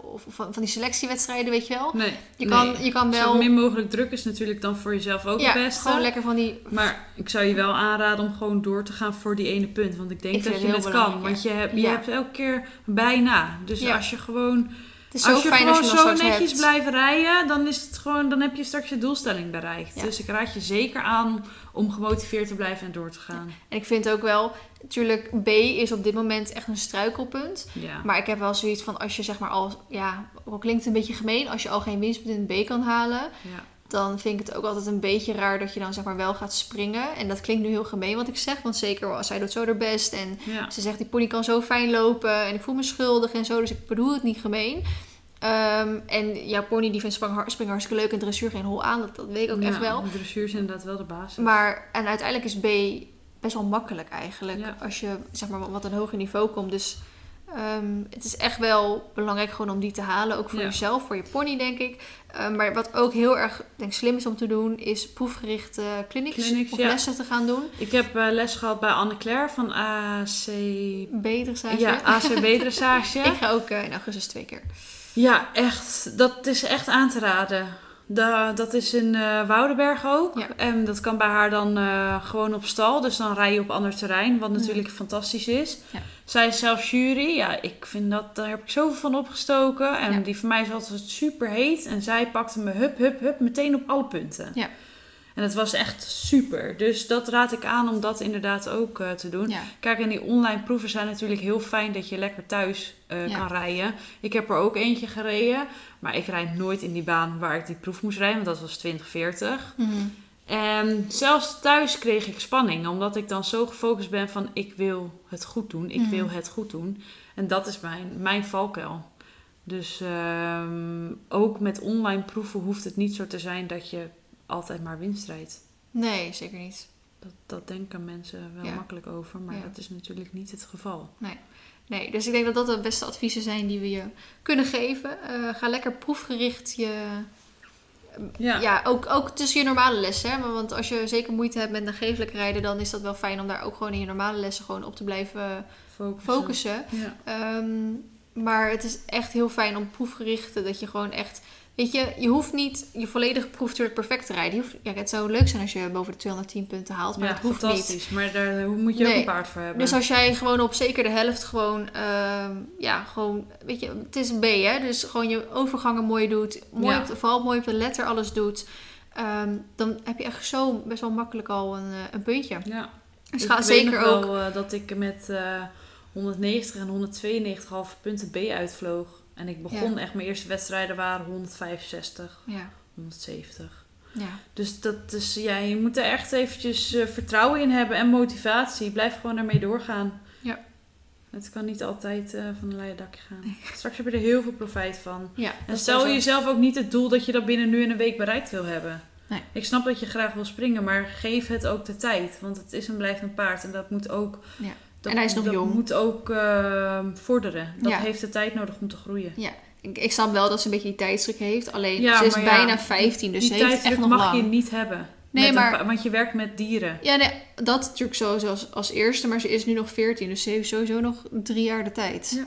of van, van die selectiewedstrijden, weet je wel. Nee. Je nee. kan, je kan Zo wel... min mogelijk druk is natuurlijk dan voor jezelf ook ja, het beste. gewoon lekker van die... Maar ik zou je wel aanraden om gewoon door te gaan voor die ene punt. Want ik denk Ik dat je het kan. Want je hebt, je hebt elke keer bijna. Dus Ja. als je gewoon, als je gewoon als je zo netjes hebt. blijft rijden, dan, is het gewoon, dan heb je straks je doelstelling bereikt. Ja. Dus ik raad je zeker aan om gemotiveerd te blijven en door te gaan. En ik vind ook wel, natuurlijk, B is op dit moment echt een struikelpunt. Maar ik heb wel zoiets van, als je zeg maar al, ja, ook klinkt een beetje gemeen, als je al geen winstpunt in B kan halen, ja. Dan vind ik het ook altijd een beetje raar dat je dan zeg maar wel gaat springen. En dat klinkt nu heel gemeen wat ik zeg, want zeker als zij doet zo haar best en ja. ze zegt die pony kan zo fijn lopen en ik voel me schuldig en zo, dus ik bedoel het niet gemeen. Ehm, en jouw pony die vindt springen, hartstikke leuk en dressuur geen hol aan, dat, dat weet ik ook echt wel. De dressuur is inderdaad wel de basis. Maar, en uiteindelijk is B best wel makkelijk eigenlijk. Ja. Als je zeg maar wat een hoger niveau komt. Dus ehm, het is echt wel belangrijk gewoon om die te halen. Ook voor Ja. jezelf, voor je pony denk ik. Ehm, maar wat ook heel erg denk, slim is om te doen, is proefgerichte clinics, Clinics, of ja. lessen te gaan doen. Ik heb eh, les gehad bij Anne-Claire van AC... Zijn Ja, ACB Dressage. Ik ga ook eh, in augustus twee keer. Ja, echt. Dat is echt aan te raden. Da, dat is in eh Woudenberg ook. Ja. En dat kan bij haar dan eh, gewoon op stal. Dus dan rij je op ander terrein, wat natuurlijk fantastisch is. Ja. Zij is zelf jury. Ja, ik vind dat, daar heb ik zoveel van opgestoken. En die voor mij is altijd super heet. En zij pakte me hup, hup, hup, meteen op alle punten. Ja. En het was echt super. Dus dat raad ik aan om dat inderdaad ook eh, te doen. Ja. Kijk, en die online proeven zijn natuurlijk heel fijn dat je lekker thuis eh, Ja. kan rijden. Ik heb er ook eentje gereden, maar ik rijd nooit in die baan waar ik die proef moest rijden, want dat was 2040. Mhm. En zelfs thuis kreeg ik spanning, omdat ik dan zo gefocust ben van ik wil het goed doen, ik Mhm. wil het goed doen. En dat is mijn, mijn valkuil. Dus ehm, ook met online proeven hoeft het niet zo te zijn dat je altijd maar winst rijdt. Nee, zeker niet. Dat, dat denken mensen wel Ja. makkelijk over, maar Ja. dat is natuurlijk niet het geval. Nee, dus ik denk dat dat de beste adviezen zijn die we je kunnen geven. Eh, ga lekker proefgericht je... Ja, ook, ook tussen je normale lessen. Hè? Want als je zeker moeite hebt met nagevelijk rijden... dan is dat wel fijn om daar ook gewoon in je normale lessen... gewoon op te blijven focussen. Ehm, maar het is echt heel fijn om proefgerichte... dat je gewoon echt... Weet je, je hoeft niet je volledige proeftour perfect te rijden. Je hoeft, ja, het zou leuk zijn als je boven de 210 punten haalt, maar ja, dat hoeft niet. Maar daar moet je ook een paard voor hebben. Dus als jij gewoon op zeker de helft gewoon, ehm, ja, gewoon, weet je, het is een B, hè? Dus gewoon je overgangen mooi doet, mooi Ja. op de, vooral mooi op de letter alles doet, ehm, dan heb je echt zo best wel makkelijk al een, eh, een puntje. ja. Dus ik ga weet zeker ook. wel eh, dat ik met eh 190 en 192,5 punten B uitvloog. En ik begon echt, mijn eerste wedstrijden waren 165, Ja, 170. ja, Dus dat is, ja, je moet er echt eventjes eh, vertrouwen in hebben en motivatie. Blijf gewoon ermee doorgaan. Ja. Het kan niet altijd eh, van een leien dakje gaan. Straks heb je er heel veel profijt van. ja. En stel jezelf ook niet het doel dat je dat binnen nu en een week bereikt wil hebben. Nee. Ik snap dat je graag wil springen, maar geef het ook de tijd. Want het is en blijft een paard en dat moet ook... Ja. Dat, En hij is nog dat jong. moet ook eh, vorderen. Dat Ja. heeft de tijd nodig om te groeien. Ik, ik snap wel dat ze een beetje die tijdsdruk heeft, alleen Ja, ze is ja, bijna 15, dus Die ze heeft echt nog mag lang. je niet hebben. Nee, een maar- want je werkt met dieren. Ja, nee, dat natuurlijk sowieso als, als eerste, maar ze is nu nog 14, dus ze heeft sowieso nog drie jaar de tijd. Ja.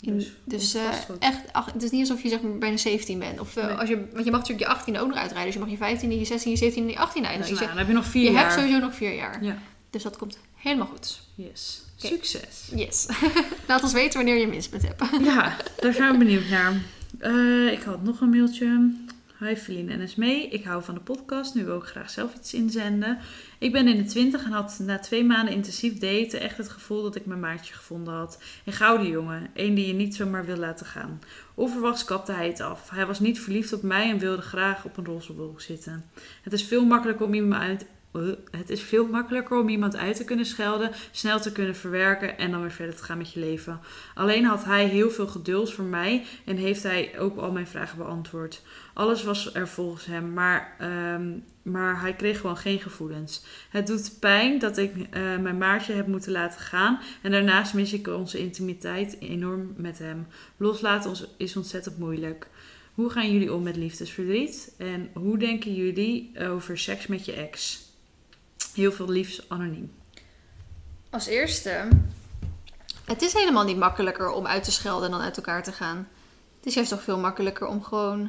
In- Dus, Dus goed. echt, ach, het is niet alsof je zeg maar bijna 17 bent. Of, eh, Nee. als je, want je mag natuurlijk je 18 ook nog uitrijden. Dus je mag je 15, je 16, je 17 en je 18 Dus, uitrijden. nou, Dus dan heb je nog je, vier je jaar. hebt sowieso nog vier jaar. Ja, Dus dat komt helemaal goed. yes. Succes. Yes. Laat ons weten wanneer je een minspunt hebt. Ja, daar zijn we benieuwd naar. Eh, ik had nog een mailtje. Hi Feline en mee. Ik hou van de podcast. Nu wil ik graag zelf iets inzenden. Ik ben in de twintig en had na twee maanden intensief daten echt het gevoel dat ik mijn maatje gevonden had. Een gouden jongen. Een die je niet zomaar wil laten gaan. Onverwachts kapte hij het af. Hij was niet verliefd op mij en wilde graag op een roze wolk zitten. Het is veel makkelijker om iemand uit... eh, Het is veel makkelijker om iemand uit te kunnen schelden, snel te kunnen verwerken en dan weer verder te gaan met je leven. Alleen had hij heel veel geduld voor mij en heeft hij ook al mijn vragen beantwoord. Alles was er volgens hem, maar, ehm, maar hij kreeg gewoon geen gevoelens. Het doet pijn dat ik eh, mijn maatje heb moeten laten gaan en daarnaast mis ik onze intimiteit enorm met hem. Loslaten is ontzettend moeilijk. Hoe gaan jullie om met liefdesverdriet? En hoe denken jullie over seks met je ex? Heel veel liefs anoniem. Als eerste, het is helemaal niet makkelijker om uit te schelden dan uit elkaar te gaan. Het is juist toch veel makkelijker om gewoon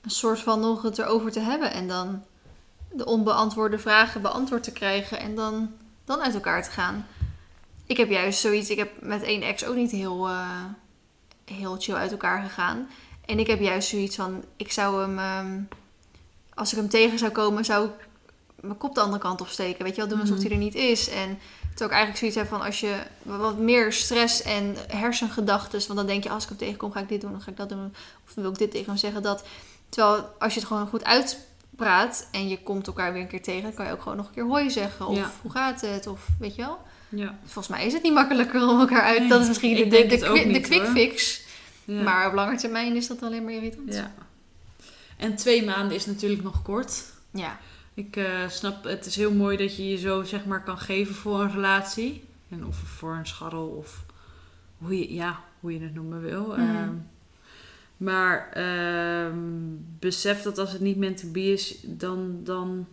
een soort van nog het erover te hebben. En dan de onbeantwoorde vragen beantwoord te krijgen. En dan, dan uit elkaar te gaan. Ik heb juist zoiets, ik heb met één ex ook niet heel, eh, heel chill uit elkaar gegaan. En ik heb juist zoiets van, ik zou hem, ehm, als ik hem tegen zou komen, zou ik mijn kop de andere kant op steken. Weet je wel, doen alsof Mhm. hij er niet is. En het ook eigenlijk zoiets van als je wat meer stress en hersengedachten, want dan denk je als ik hem tegenkom ga ik dit doen, dan ga ik dat doen, of wil ik dit tegen hem zeggen dat. Terwijl als je het gewoon goed uitpraat en je komt elkaar weer een keer tegen, dan kan je ook gewoon nog een keer hoi zeggen of Ja. hoe gaat het of weet je wel. Ja. Volgens mij is het niet makkelijker om elkaar uit. Nee, dat is misschien de, quick hoor. fix. ja. Maar op lange termijn is dat alleen maar irritant. Ja. En twee maanden is natuurlijk nog kort. Ja. Ik eh, snap, het is heel mooi dat je je zo zeg maar kan geven voor een relatie. En of voor een scharrel of hoe je, ja, hoe je het noemen wil. Mhm. Ehm, maar ehm, besef dat als het niet meant to be is, dan, dan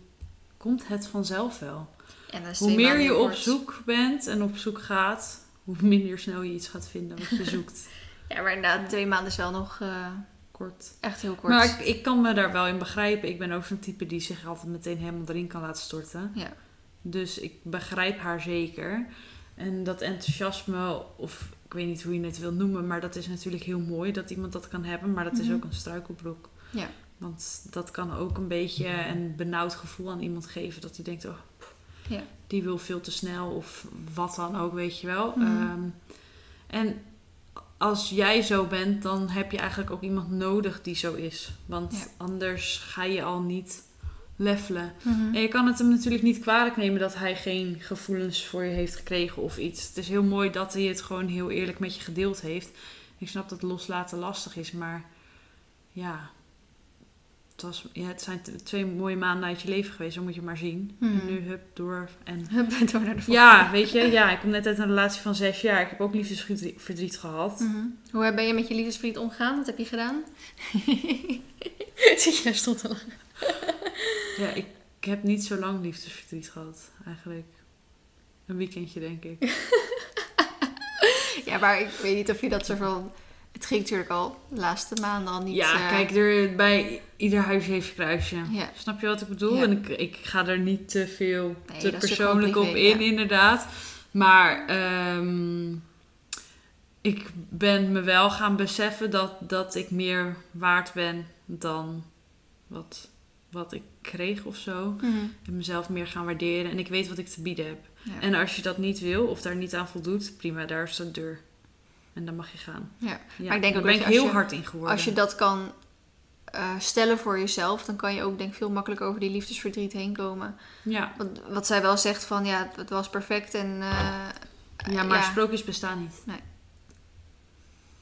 komt het vanzelf wel. En Hoe meer je op zoek bent en op zoek gaat, hoe minder snel je iets gaat vinden wat je zoekt. Ja, maar inderdaad, twee maanden is wel nog eh, Kort. echt heel kort. Maar ik, ik kan me daar wel in begrijpen. Ik ben ook zo'n type die zich altijd meteen helemaal erin kan laten storten. Ja. Dus ik begrijp haar zeker. En dat enthousiasme, of ik weet niet hoe je het wil noemen, maar dat is natuurlijk heel mooi dat iemand dat kan hebben. Maar dat is Mhm. ook een struikelblok. Ja. Want dat kan ook een beetje een benauwd gevoel aan iemand geven. Dat hij denkt, oh, pff, Ja. die wil veel te snel of wat dan ook, weet je wel. Mhm. Ehm, en als jij zo bent, dan heb je eigenlijk ook iemand nodig die zo is. Want Ja. anders ga je al niet levelen. Mhm. En je kan het hem natuurlijk niet kwalijk nemen dat hij geen gevoelens voor je heeft gekregen of iets. Het is heel mooi dat hij het gewoon heel eerlijk met je gedeeld heeft. Ik snap dat loslaten lastig is, maar ja. Was, ja, het zijn twee mooie maanden uit je leven geweest, zo moet je maar zien. En nu hup door. En Hup, door naar de volgende. ja, weet je, ja, ik kom net uit een relatie van zes jaar. Ik heb ook liefdesverdriet verdriet gehad. Mhm. Hoe ben je met je liefdesvriend omgegaan? Wat heb je gedaan? Zit je daar stil te lachen? Ja, ik, ik heb niet zo lang liefdesverdriet gehad, eigenlijk. Een weekendje, denk ik. Ja, maar ik weet niet of je dat soort van... Het ging natuurlijk al de laatste maanden al niet... ja, eh, kijk, er, bij ieder huisje heeft een kruisje. Ja. Snap je wat ik bedoel? Ja. En ik, ik ga er niet te veel, Nee, te persoonlijk op in, ja. inderdaad. Maar ehm, ik ben me wel gaan beseffen dat, dat ik meer waard ben dan wat, wat ik kreeg of zo. Mhm. En mezelf meer gaan waarderen. En ik weet wat ik te bieden heb. En als je dat niet wil of daar niet aan voldoet, prima, daar is de deur. En dan mag je gaan. Ja. Ja, Maar ik denk ook ben ik heel je- hard in geworden. Als je dat kan eh, stellen voor jezelf, dan kan je ook denk ik veel makkelijker over die liefdesverdriet heen komen. ja. Want wat zij wel zegt van ja, het was perfect en eh, ja, maar ja. sprookjes bestaan niet. Nee.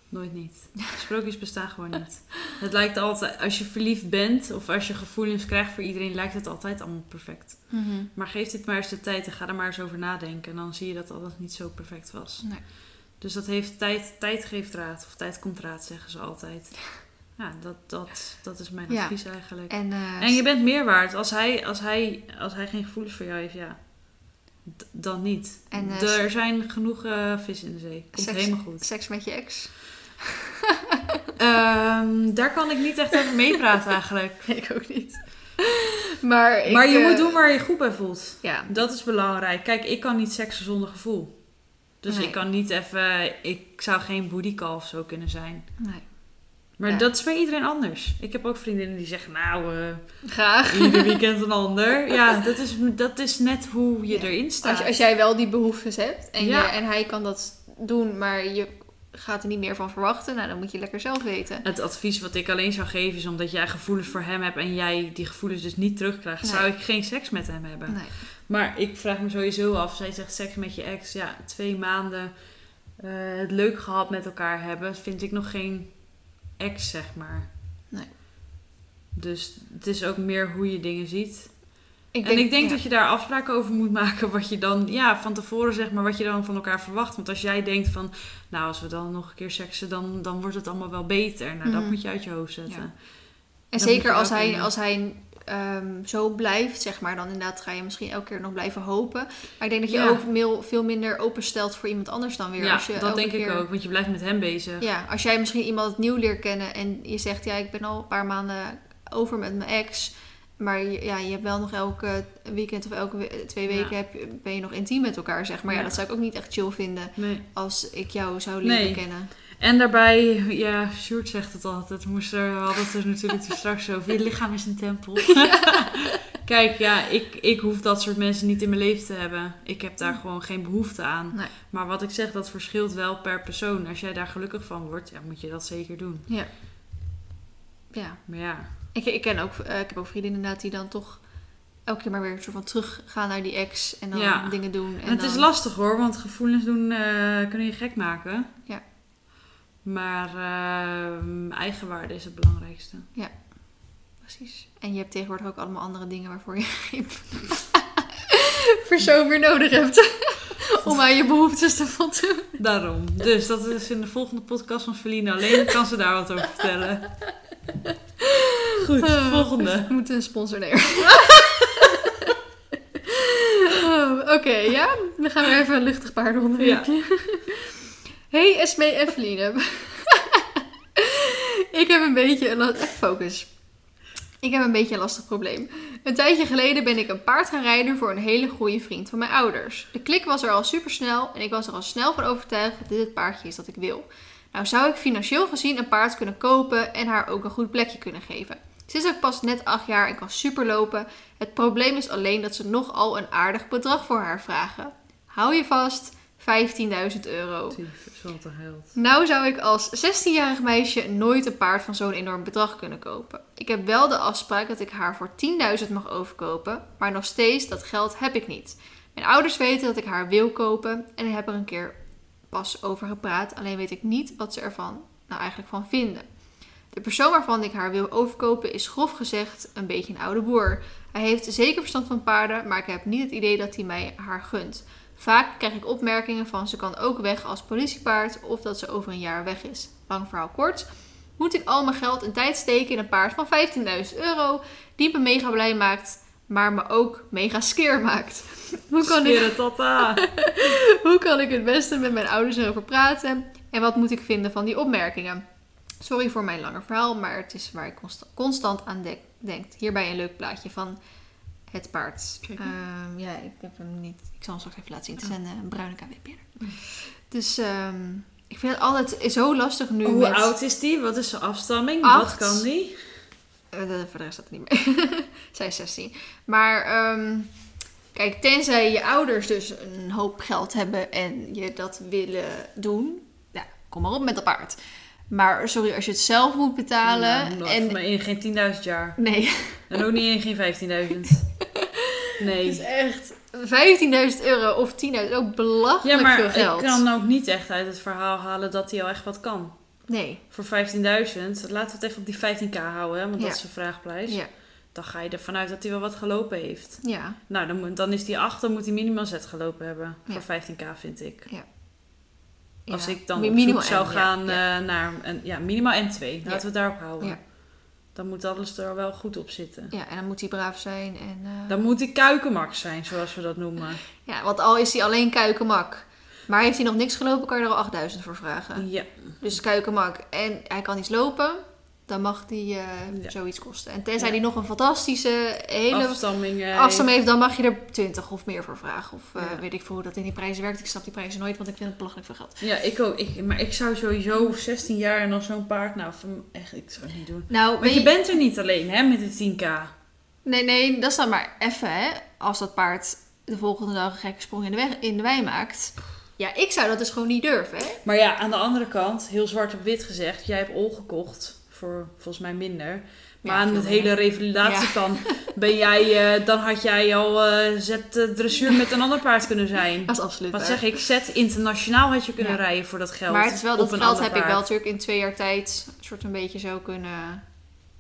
Nooit niet. Sprookjes bestaan gewoon niet. Het lijkt altijd, als je verliefd bent of als je gevoelens krijgt voor iedereen, lijkt het altijd allemaal perfect. mhm. Maar geef dit maar eens de tijd en ga er maar eens over nadenken. En dan zie je dat alles niet zo perfect was. Nee. Dus dat heeft tijd, tijd geeft raad. Of tijd komt raad, zeggen ze altijd. Ja, dat, dat, dat is mijn Ja. advies eigenlijk. En, eh, En je bent meer waard. Als hij, als hij, als hij geen gevoelens voor jou heeft, ja, dan niet. En, eh, er zijn genoeg eh, vis in de zee. Komt Seks- helemaal goed. seks met je ex? Ehm, daar kan ik niet echt over meepraten eigenlijk. ik ook niet. Maar, ik, maar je moet doen waar je je goed bij voelt. Ja, Dat is belangrijk. Kijk, ik kan niet seksen zonder gevoel. Dus Nee. ik kan niet even... Ik zou geen booty call of zo kunnen zijn. nee. Maar Ja. dat is bij iedereen anders. Ik heb ook vriendinnen die zeggen... Nou, eh, Graag. ieder weekend een ander. Ja, dat is, dat is net hoe je Ja. erin staat. Als, als jij wel die behoeftes hebt en, Ja. je, en hij kan dat doen, maar je gaat er niet meer van verwachten, nou dan moet je lekker zelf weten. Het advies wat ik alleen zou geven is omdat jij gevoelens voor hem hebt en jij die gevoelens dus niet terugkrijgt, Nee. zou ik geen seks met hem hebben. Nee. Maar ik vraag me sowieso af, zij zegt seks met je ex, ja, twee maanden eh, het leuk gehad met elkaar hebben, vind ik nog geen ex, zeg maar. Nee. Dus het is ook meer hoe je dingen ziet. Ik en ik denk ja. dat je daar afspraken over moet maken wat je dan, ja, van tevoren zeg maar, wat je dan van elkaar verwacht. Want als jij denkt van, nou, als we dan nog een keer seksen, dan, dan wordt het allemaal wel beter. Nou, dat Mhm. moet je uit je hoofd zetten. Ja. En zeker als hij, als hij ehm, zo blijft, zeg maar, dan inderdaad ga je misschien elke keer nog blijven hopen. Maar ik denk dat je Ja. ook veel, minder openstelt voor iemand anders dan weer. Ja, als je dat denk ik keer- ook, want je blijft met hem bezig. Ja, als jij misschien iemand nieuw leert kennen en je zegt, ja, ik ben al een paar maanden over met mijn ex. Maar je- ja, je hebt wel nog elke weekend of elke we- twee Ja. weken heb, ben je nog intiem met elkaar, zeg maar. Ja. Ja. dat zou ik ook niet echt chill vinden Nee. als ik jou zou leren Nee. kennen. En daarbij, ja, Sjoerd zegt het altijd, moest er, we hadden het er natuurlijk straks over. Je lichaam is een tempel. Kijk, ja, ik, ik hoef dat soort mensen niet in mijn leven te hebben. Ik heb daar gewoon geen behoefte aan. Nee. Maar wat ik zeg, dat verschilt wel per persoon. Als jij daar gelukkig van wordt, ja, moet je dat zeker doen. Ja. Maar ja, Ik, ik ken ook, eh, ik heb ook vrienden inderdaad die dan toch elke keer maar weer een soort van teruggaan naar die ex en dan Ja. dingen doen. En En het is lastig hoor, want gevoelens doen eh, kunnen je gek maken. Ja. Maar eh, eigenwaarde is het belangrijkste. precies. En je hebt tegenwoordig ook allemaal andere dingen waarvoor je geen persoon meer nodig hebt. Om aan je behoeftes te voldoen. Daarom. Dus dat is in de volgende podcast van Feline alleen. kan ze daar wat over vertellen. Goed, Eh, volgende. We moeten een sponsor neer. Oh, Oké, ja. Dan gaan we even een luchtig paardenonderwerpje. Hey Esme en ik heb een beetje een focus. Ik heb een beetje een lastig probleem. Een tijdje geleden ben ik een paard gaan rijden voor een hele goede vriend van mijn ouders. De klik was er al super snel en ik was er al snel van overtuigd dat dit het paardje is dat ik wil. Nou zou ik financieel gezien een paard kunnen kopen en haar ook een goed plekje kunnen geven. Ze is ook pas net 8 jaar en kan super lopen. Het probleem is alleen dat ze nogal een aardig bedrag voor haar vragen. Hou je vast, 15.000 euro. Wat een held. Nou zou ik als 16-jarig meisje nooit een paard van zo'n enorm bedrag kunnen kopen. Ik heb wel de afspraak dat ik haar voor 10.000 mag overkopen, maar nog steeds dat geld heb ik niet. Mijn ouders weten dat ik haar wil kopen en ik heb er een keer pas over gepraat, alleen weet ik niet wat ze ervan nou eigenlijk van vinden. De persoon waarvan ik haar wil overkopen is grof gezegd een beetje een oude boer. Hij heeft zeker verstand van paarden, maar ik heb niet het idee dat hij mij haar gunt. Vaak krijg ik opmerkingen van ze kan ook weg als politiepaard of dat ze over een jaar weg is. Lang verhaal kort. Moet ik al mijn geld en tijd steken in een paard van 15.000 euro die me mega blij maakt, maar me ook mega skeer maakt? Hoe kan, ik, hoe kan ik het beste met mijn ouders erover praten? En wat moet ik vinden van die opmerkingen? Sorry voor mijn lange verhaal, maar het is waar ik consta- constant aan de- denk. Hierbij een leuk plaatje van het paard. Ehm, ja, ik heb hem niet. Ik zal hem straks even laten zien. Het is een, eh, een bruine KWP'er. Dus ehm, ik vind het altijd zo lastig nu Hoe met... oud is die? Wat is zijn afstamming? Acht. Wat kan die? De- voor de rest staat er niet meer. Zij is 16. Maar ehm, kijk, tenzij je ouders dus een hoop geld hebben en je dat willen doen, ja, kom maar op met dat paard. Maar sorry, als je het zelf moet betalen Nou, en... In geen 10.000 jaar. Nee, En ook niet in geen 15.000. het is Nee. echt 15.000 euro of 10.000, ook belachelijk Ja, maar veel ik geld. kan ook niet echt uit het verhaal halen dat hij al echt wat kan. Nee, Voor 15.000, laten we het even op die 15k houden, hè, want Ja. dat is een vraagprijs. ja, Dan ga je ervan uit dat hij wel wat gelopen heeft. ja, Nou, dan, moet- dan is die 8, dan moet hij minimaal Z gelopen hebben. Ja. Voor 15k vind ik. ja. Als ik dan op zoek zou gaan eh, naar een, ja, minimaal M2. Laten we het daarop houden. Dan moet alles er wel goed op zitten. Ja, en dan moet hij braaf zijn. En, eh, Dan moet hij kuikenmax zijn, zoals we dat noemen. Ja, want al is hij alleen kuikenmak. Maar heeft hij nog niks gelopen, kan je er al 8000 voor vragen. Ja. Dus kuikenmak. En hij kan iets lopen, dan mag hij eh, Ja. zoiets kosten. En tenzij Ja. hij nog een fantastische, hele Afstamming. eh, afstand heeft, dan mag je er 20 of meer voor vragen. Of eh, Ja. weet ik veel hoe dat in die prijzen werkt. Ik snap die prijzen nooit, want ik vind het belachelijk veel geld. Ja, ik ook. Ik, maar ik zou sowieso 16 jaar en dan zo'n paard. Nou, echt, ik zou het niet doen. Nou, weet je bent er niet alleen, hè, met de 10k. Nee, nee, dat is dan maar even, hè. Als dat paard de volgende dag een gekke sprong in de, weg, in de wei maakt. Ja, ik zou dat dus gewoon niet durven, hè. Maar ja, aan de andere kant, heel zwart op wit gezegd, jij hebt ol gekocht voor volgens mij minder. Maar Ja, aan het hele revalidatiekant ben jij, eh, dan had jij al eh zet eh, dressuur met een ander paard kunnen zijn. Dat is absoluut Wat zeg ik, zet internationaal had je kunnen Ja. rijden voor dat geld. Maar het is wel dat een geld heb ik wel natuurlijk in twee jaar tijd soort een beetje zo kunnen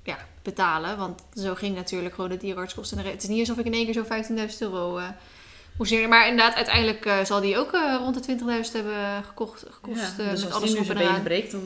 ja, betalen. Want zo ging natuurlijk gewoon de dierenartskosten. Het is niet alsof ik in één keer zo 15.000 euro Maar inderdaad, uiteindelijk eh, zal die ook eh, rond de 20.000 hebben gekocht, gekost Ja, eh, dus met als alles op en breekt, dan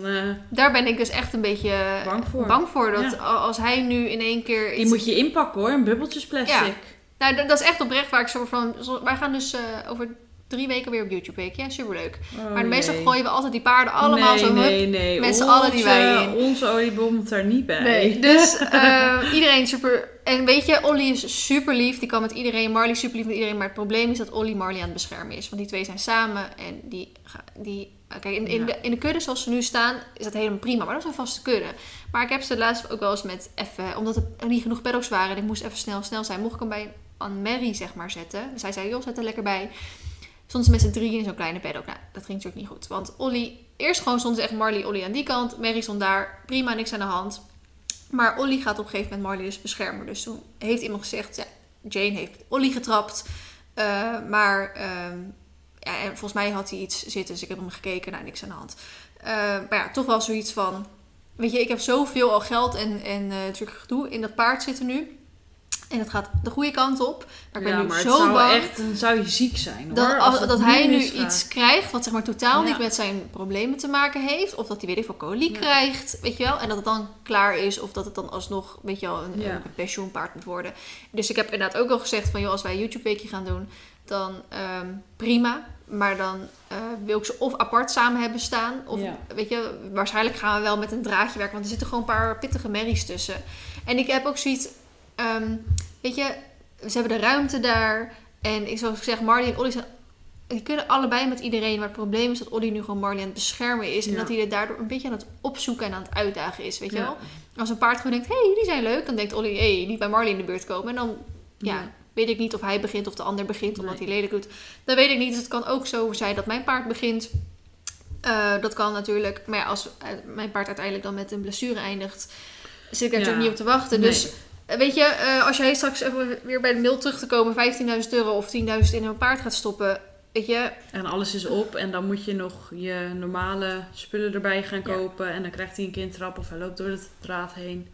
Daar ben ik dus echt een beetje bang voor. bang voor. Dat Ja. als hij nu in één keer... Die moet je inpakken hoor, in bubbeltjes plastic. Nou, dat, dat is echt oprecht waar ik zo van... Wij gaan dus over drie weken weer op YouTube week. Ja, superleuk. Oh, maar meestal jee. gooien we altijd die paarden allemaal nee, zo... hup, Nee, nee, met z'n allen die wei in. Onze oliebom moet er niet bij. Nee, dus eh, iedereen super... En weet je, Olly is super lief. Die kan met iedereen. Marley is super lief met iedereen. Maar het probleem is dat Olly Marley aan het beschermen is. Want die twee zijn samen. En die... die eh, kijk, in, in, Ja. de, in de kudde zoals ze nu staan, is dat helemaal prima. Maar dat is een vaste kudde. Maar ik heb ze laatst ook wel eens met even... Omdat er niet genoeg paddocks waren. En ik moest even snel, snel zijn. Mocht ik hem bij Anne-Mary, zeg maar, zetten. Hij zei, joh, zet er lekker bij. Ze met z'n drieën in zo'n kleine paddock. Nou, dat ging natuurlijk niet goed. Want Olly... Eerst gewoon stonden ze echt Marley, Olly aan die kant. Mary stond daar. Prima, niks aan de hand. Maar Olly gaat op een gegeven moment Marley dus beschermen. Dus toen heeft iemand gezegd, ja, Jane heeft Olly getrapt. Eh, maar ehm, ja, en volgens mij had hij iets zitten, dus ik heb hem gekeken, nou niks aan de hand. Eh, maar ja, toch wel zoiets van, weet je, ik heb zoveel al geld en, en natuurlijk gedoe in dat paard zitten nu. En het gaat de goede kant op. Maar ik ben ja, nu maar zo het zou bang echt, dan zou je ziek zijn hoor. dat, als dat hij nu misgaat. iets krijgt wat zeg maar totaal Ja. niet met zijn problemen te maken heeft. Of dat hij weet ik veel koliek Ja. krijgt, weet je wel. En dat het dan klaar is. Of dat het dan alsnog, weet je wel, een, Ja. een pensioenpaard moet worden. Dus ik heb inderdaad ook al gezegd van, joh, als wij een YouTube weekje gaan doen, dan ehm, prima. Maar dan eh, wil ik ze of apart samen hebben staan. Of Ja. weet je, waarschijnlijk gaan we wel met een draadje werken. Want er zitten gewoon een paar pittige merries tussen. En ik heb ook zoiets, ehm, weet je, ze hebben de ruimte daar. En ik zoals gezegd, Marley en zijn die kunnen allebei met iedereen. Maar het probleem is dat Ollie nu gewoon Marley aan het beschermen is. En dat hij er daardoor een beetje aan het opzoeken en aan het uitdagen is. Weet je Ja. wel? Als een paard gewoon denkt, hé, hey, die zijn leuk. Dan denkt Ollie, hé, hey, niet bij Marley in de buurt komen. En dan ja, Ja. weet ik niet of hij begint of de ander begint. Omdat Nee. hij lelijk doet. Dat weet ik niet. Dus het kan ook zo zijn dat mijn paard begint. Eh, dat kan natuurlijk. Maar ja, als eh, mijn paard uiteindelijk dan met een blessure eindigt... zit ik er natuurlijk niet op te wachten. Nee. Dus weet je, eh, als jij straks even weer bij de mail terug te komen... 15.000 euro of 10.000 in een paard gaat stoppen... Weet je, En alles is op en dan moet je nog je normale spullen erbij gaan Ja. kopen. En dan krijgt hij een kindtrap of hij loopt door het draad heen.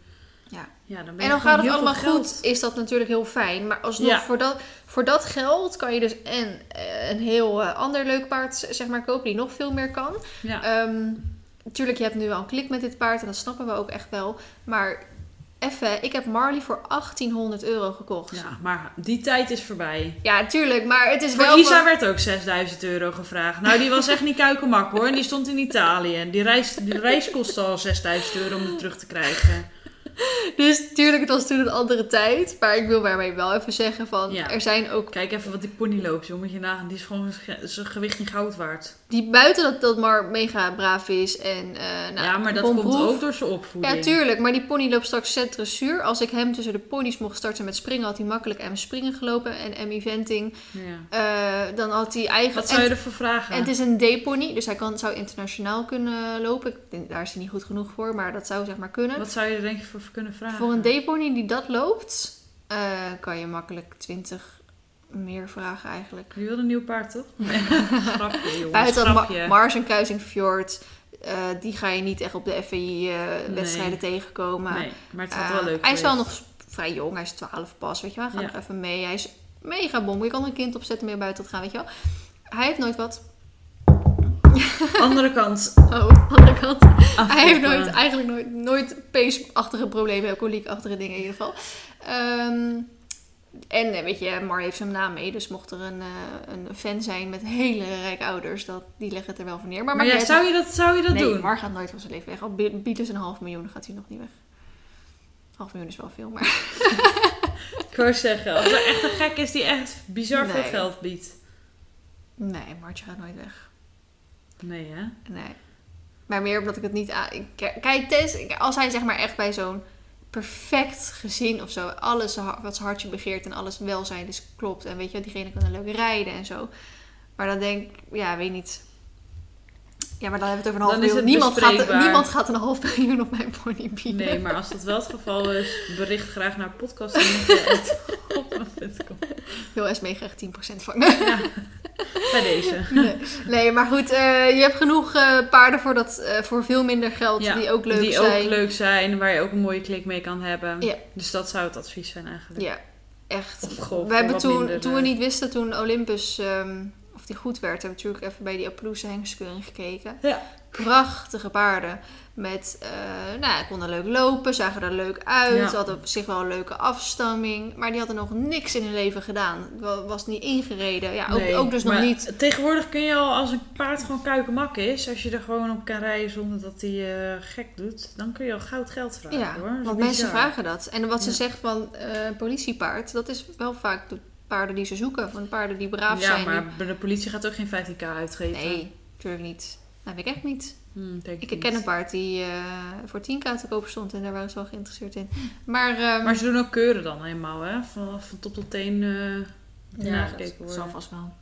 Ja. ja dan ben En je dan gewoon gaat het allemaal goed, is dat natuurlijk heel fijn. Maar alsnog, Ja. voor, dat, voor dat geld kan je dus en eh, een heel eh, ander leuk paard zeg maar, kopen die nog veel meer kan. Ja. Ehm, natuurlijk, je hebt nu wel een klik met dit paard en dat snappen we ook echt wel. Maar even, ik heb Marley voor 1800 euro gekocht. Ja, ja, maar die tijd is voorbij. natuurlijk, maar het is Voor wel... Isa werd ook 6000 euro gevraagd. Nou, die was echt niet kuikenmak hoor. En die stond in Italië. Die reis, die reis kostte al 6000 euro om het terug te krijgen. Dus natuurlijk, het was toen een andere tijd. Maar ik wil daarmee wel even zeggen van, Ja. er zijn ook Kijk even wat die pony loopt. Moet je nagaan. Die is gewoon zijn ge- zijn gewicht in goud waard. die buiten dat, dat maar mega braaf is en eh nou, ja, maar dat komt ook door zijn opvoeding. Ja, tuurlijk. Maar die pony loopt straks set dressuur. Als ik hem tussen de ponies mocht starten met springen, had hij makkelijk M springen gelopen en M eventing. Ja. Eh, dan had hij eigen... Wat zou je ervoor vragen? en het is een D-pony, dus hij kan, zou internationaal kunnen lopen. Ik denk, daar is hij niet goed genoeg voor, maar dat zou zeg maar kunnen. Wat zou je er denk je voor kunnen vragen? Voor een D-pony die dat loopt, eh, kan je makkelijk 20 meer vragen eigenlijk. Je wil een nieuw paard, toch? Nee. grapje, jongens. Buiten dat grapje. Ma Mars en Kruising Fjord, eh, die ga je niet echt op de FAI-wedstrijden Nee. tegenkomen. Nee, maar het Eh, wel leuk Hij is wel nog vrij jong, hij is 12 pas, weet je wel. Hij gaat Ja. nog even mee. Hij is mega bom. Je kan er een kind opzetten meer buiten te gaan, weet je wel. Hij heeft nooit wat. Andere kant. Oh, andere kant. Hij heeft nooit, eigenlijk nooit, nooit peesachtige problemen, koliekachtige dingen in ieder geval. Ehm, en eh, weet je, Mar heeft zijn naam mee, dus mocht er een, eh, een fan zijn met hele rijke ouders, dat, die leggen het er wel voor neer. Maar, Maar ja, zou je dat, zou je dat nee, doen? Mar gaat nooit van zijn leven weg. Al bi- biedt dus een half miljoen, gaat hij nog niet weg. Half miljoen is wel veel, maar... Ik wou zeggen, als er echt een gek is die echt bizar veel Nee. geld biedt. Nee, Martje gaat nooit weg. Nee, hè? Nee. Maar meer omdat ik het niet aan... Kijk, Tess, als hij zeg maar echt bij zo'n perfect gezin of zo... alles wat zijn hartje begeert en alles welzijn dus klopt. En weet je, diegene kan een leuk rijden en zo. Maar dan denk ik, ja, weet niet... Ja, maar dan hebben we het over een half Dan is miljoen. het Niemand gaat, niemand gaat een half miljoen op mijn pony bieden. Nee, maar als dat wel het geval is, bericht graag naar podcast.com. Heel Esmee graag 10% vangen. Bij deze. nee. nee, maar goed, eh, je hebt genoeg eh, paarden voor, dat, eh, voor veel minder geld Ja, die ook leuk die zijn. ook leuk zijn, waar je ook een mooie klik mee kan hebben. Ja. Dus dat zou het advies zijn eigenlijk. Ja, echt. Gewoon we hebben toen, minder, toen we niet wisten, toen Olympus, ehm, of die goed werd, hebben we natuurlijk even bij die Appaloosa hengskeuring gekeken. Ja. Prachtige paarden. Met, eh nou, ja, konden leuk lopen, zagen er leuk uit. Ja. Ze hadden op zich wel een leuke afstamming. Maar die hadden nog niks in hun leven gedaan. Wa- Was niet ingereden. Ja, ook, Nee, ook dus nog maar niet. Tegenwoordig kun je al, als een paard gewoon kuikenmak is, als je er gewoon op kan rijden zonder dat hij eh, gek doet, dan kun je al goud geld vragen Ja, hoor. Want mensen vragen dat. En wat ze Ja. zegt van eh politiepaard, dat is wel vaak paarden die ze zoeken. Van paarden die braaf Ja, zijn. maar de politie gaat ook geen 15k uitgeven. Nee, natuurlijk niet. Dat weet ik echt niet. Hm, denk Ik niet. ken een paard die eh, voor 10k te koop stond en daar waren ze wel geïnteresseerd in. Maar, ehm, Maar ze doen ook keuren dan helemaal, hè? Van, van top tot teen eh ja, nagekeken dat worden. zal vast wel.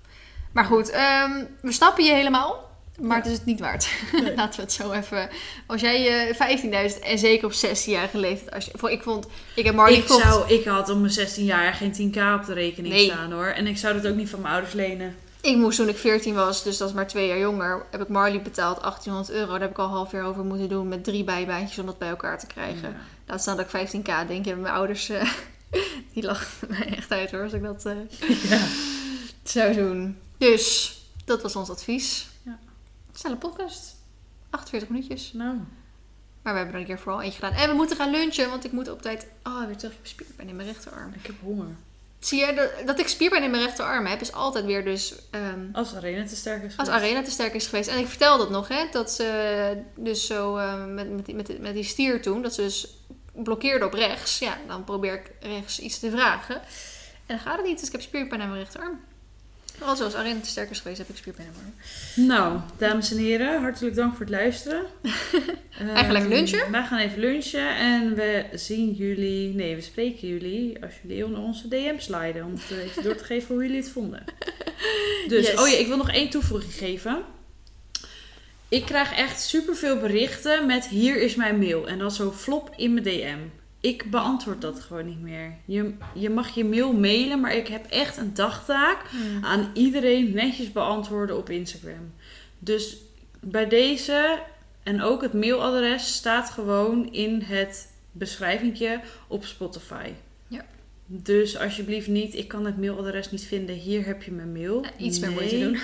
Maar goed, ehm, we snappen je helemaal. Maar Ja. het is het niet waard. Nee. Laten we het zo even. Als jij eh 15.000 en zeker op 16-jarige leeftijd. Als je, ik vond. Ik heb Marley ik, zou, ik had om mijn 16 jaar geen 10k op de rekening Nee. staan hoor. En ik zou dat ook niet van mijn ouders lenen. Ik moest toen ik 14 was, dus dat is maar twee jaar jonger, heb ik Marley betaald 1800 euro. Daar heb ik al half jaar over moeten doen met drie bijbaantjes om dat bij elkaar te krijgen. Ja. Laat staan dat ik 15k denk je, mijn ouders, eh, die lachen mij echt uit hoor, als ik dat eh, Ja. zou doen. Dus, dat was ons advies. Snelle podcast. 48 minuutjes. Nou, Maar we hebben er een keer vooral eentje gedaan. En we moeten gaan lunchen, want ik moet op tijd... Oh, weer terug. Ik heb spierpijn in mijn rechterarm. ik heb honger. Zie je, dat, ik spierpijn in mijn rechterarm heb, is altijd weer dus... ehm, Als Arena te sterk is als geweest. Arena te sterk is geweest. En ik vertelde dat nog, hè. Dat ze dus zo eh, met, met, die- met, die- met die stier toen, dat ze dus blokkeerde op rechts. Ja, dan probeer ik rechts iets te vragen. En dan gaat het niet, dus ik heb spierpijn aan mijn rechterarm. Als als Arena te sterk is geweest, heb ik spierpijn. Nou, dames en heren, hartelijk dank voor het luisteren. Eigenlijk Ehm, lunchen. Wij gaan even lunchen en we zien jullie, nee, we spreken jullie als jullie onder onze DM sliden. Om te even door te geven hoe jullie het vonden. Dus, Yes. oh ja, ik wil nog één toevoeging geven. Ik krijg echt superveel berichten met hier is mijn mail. En dan zo flop in mijn DM. Ik beantwoord dat gewoon niet meer. Je, je mag je mail mailen, maar ik heb echt een dagtaak aan iedereen netjes beantwoorden op Instagram. Dus bij deze en ook het mailadres staat gewoon in het beschrijvingje op Spotify. Ja. Dus alsjeblieft niet, ik kan het mailadres niet vinden, hier heb je mijn mail. Ja, iets meer Nee, moeite doen.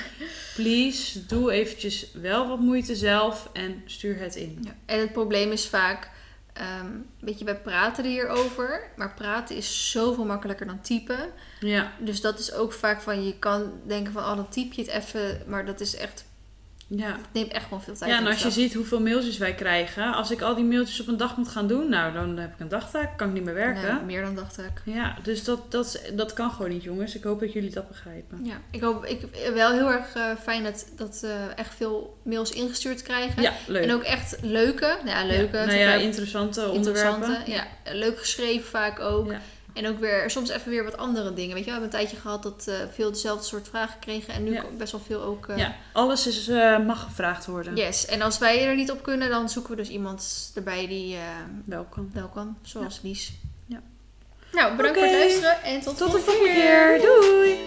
Please, doe eventjes wel wat moeite zelf en stuur het in. Ja. En het probleem is vaak, ehm weet je, wij praten er hierover, maar praten is zoveel makkelijker dan typen. Ja, Dus dat is ook vaak van, je kan denken van, oh dan typ je het even, maar dat is echt, ja. het neemt echt gewoon veel tijd. Ja, en als je ziet hoeveel mailtjes wij krijgen, als ik al die mailtjes op een dag moet gaan doen, nou, dan heb ik een dagtaak, kan ik niet meer werken. Nee, meer dan ik. Ja, dus dat, dat, dat kan gewoon niet, jongens. Ik hoop dat jullie dat begrijpen. Ja, ik hoop, ik wel heel erg eh, fijn dat, dat eh, echt veel mails ingestuurd krijgen. Ja, leuk. En ook echt leuke, nou ja, leuke, Ja, nou ja, interessante interessante, onderwerpen. ja, leuk geschreven vaak ook. Ja. En ook weer, soms even weer wat andere dingen. Weet je, we hebben een tijdje gehad dat eh, veel dezelfde soort vragen kregen. En nu Ja. best wel veel ook. eh, Ja, alles is, eh, mag gevraagd worden. Yes, en als wij er niet op kunnen, dan zoeken we dus iemand erbij die eh, Welkom. wel kan. Zoals Lies. Ja. Nou, bedankt voor het luisteren en tot, Tot de volgende keer. Doei!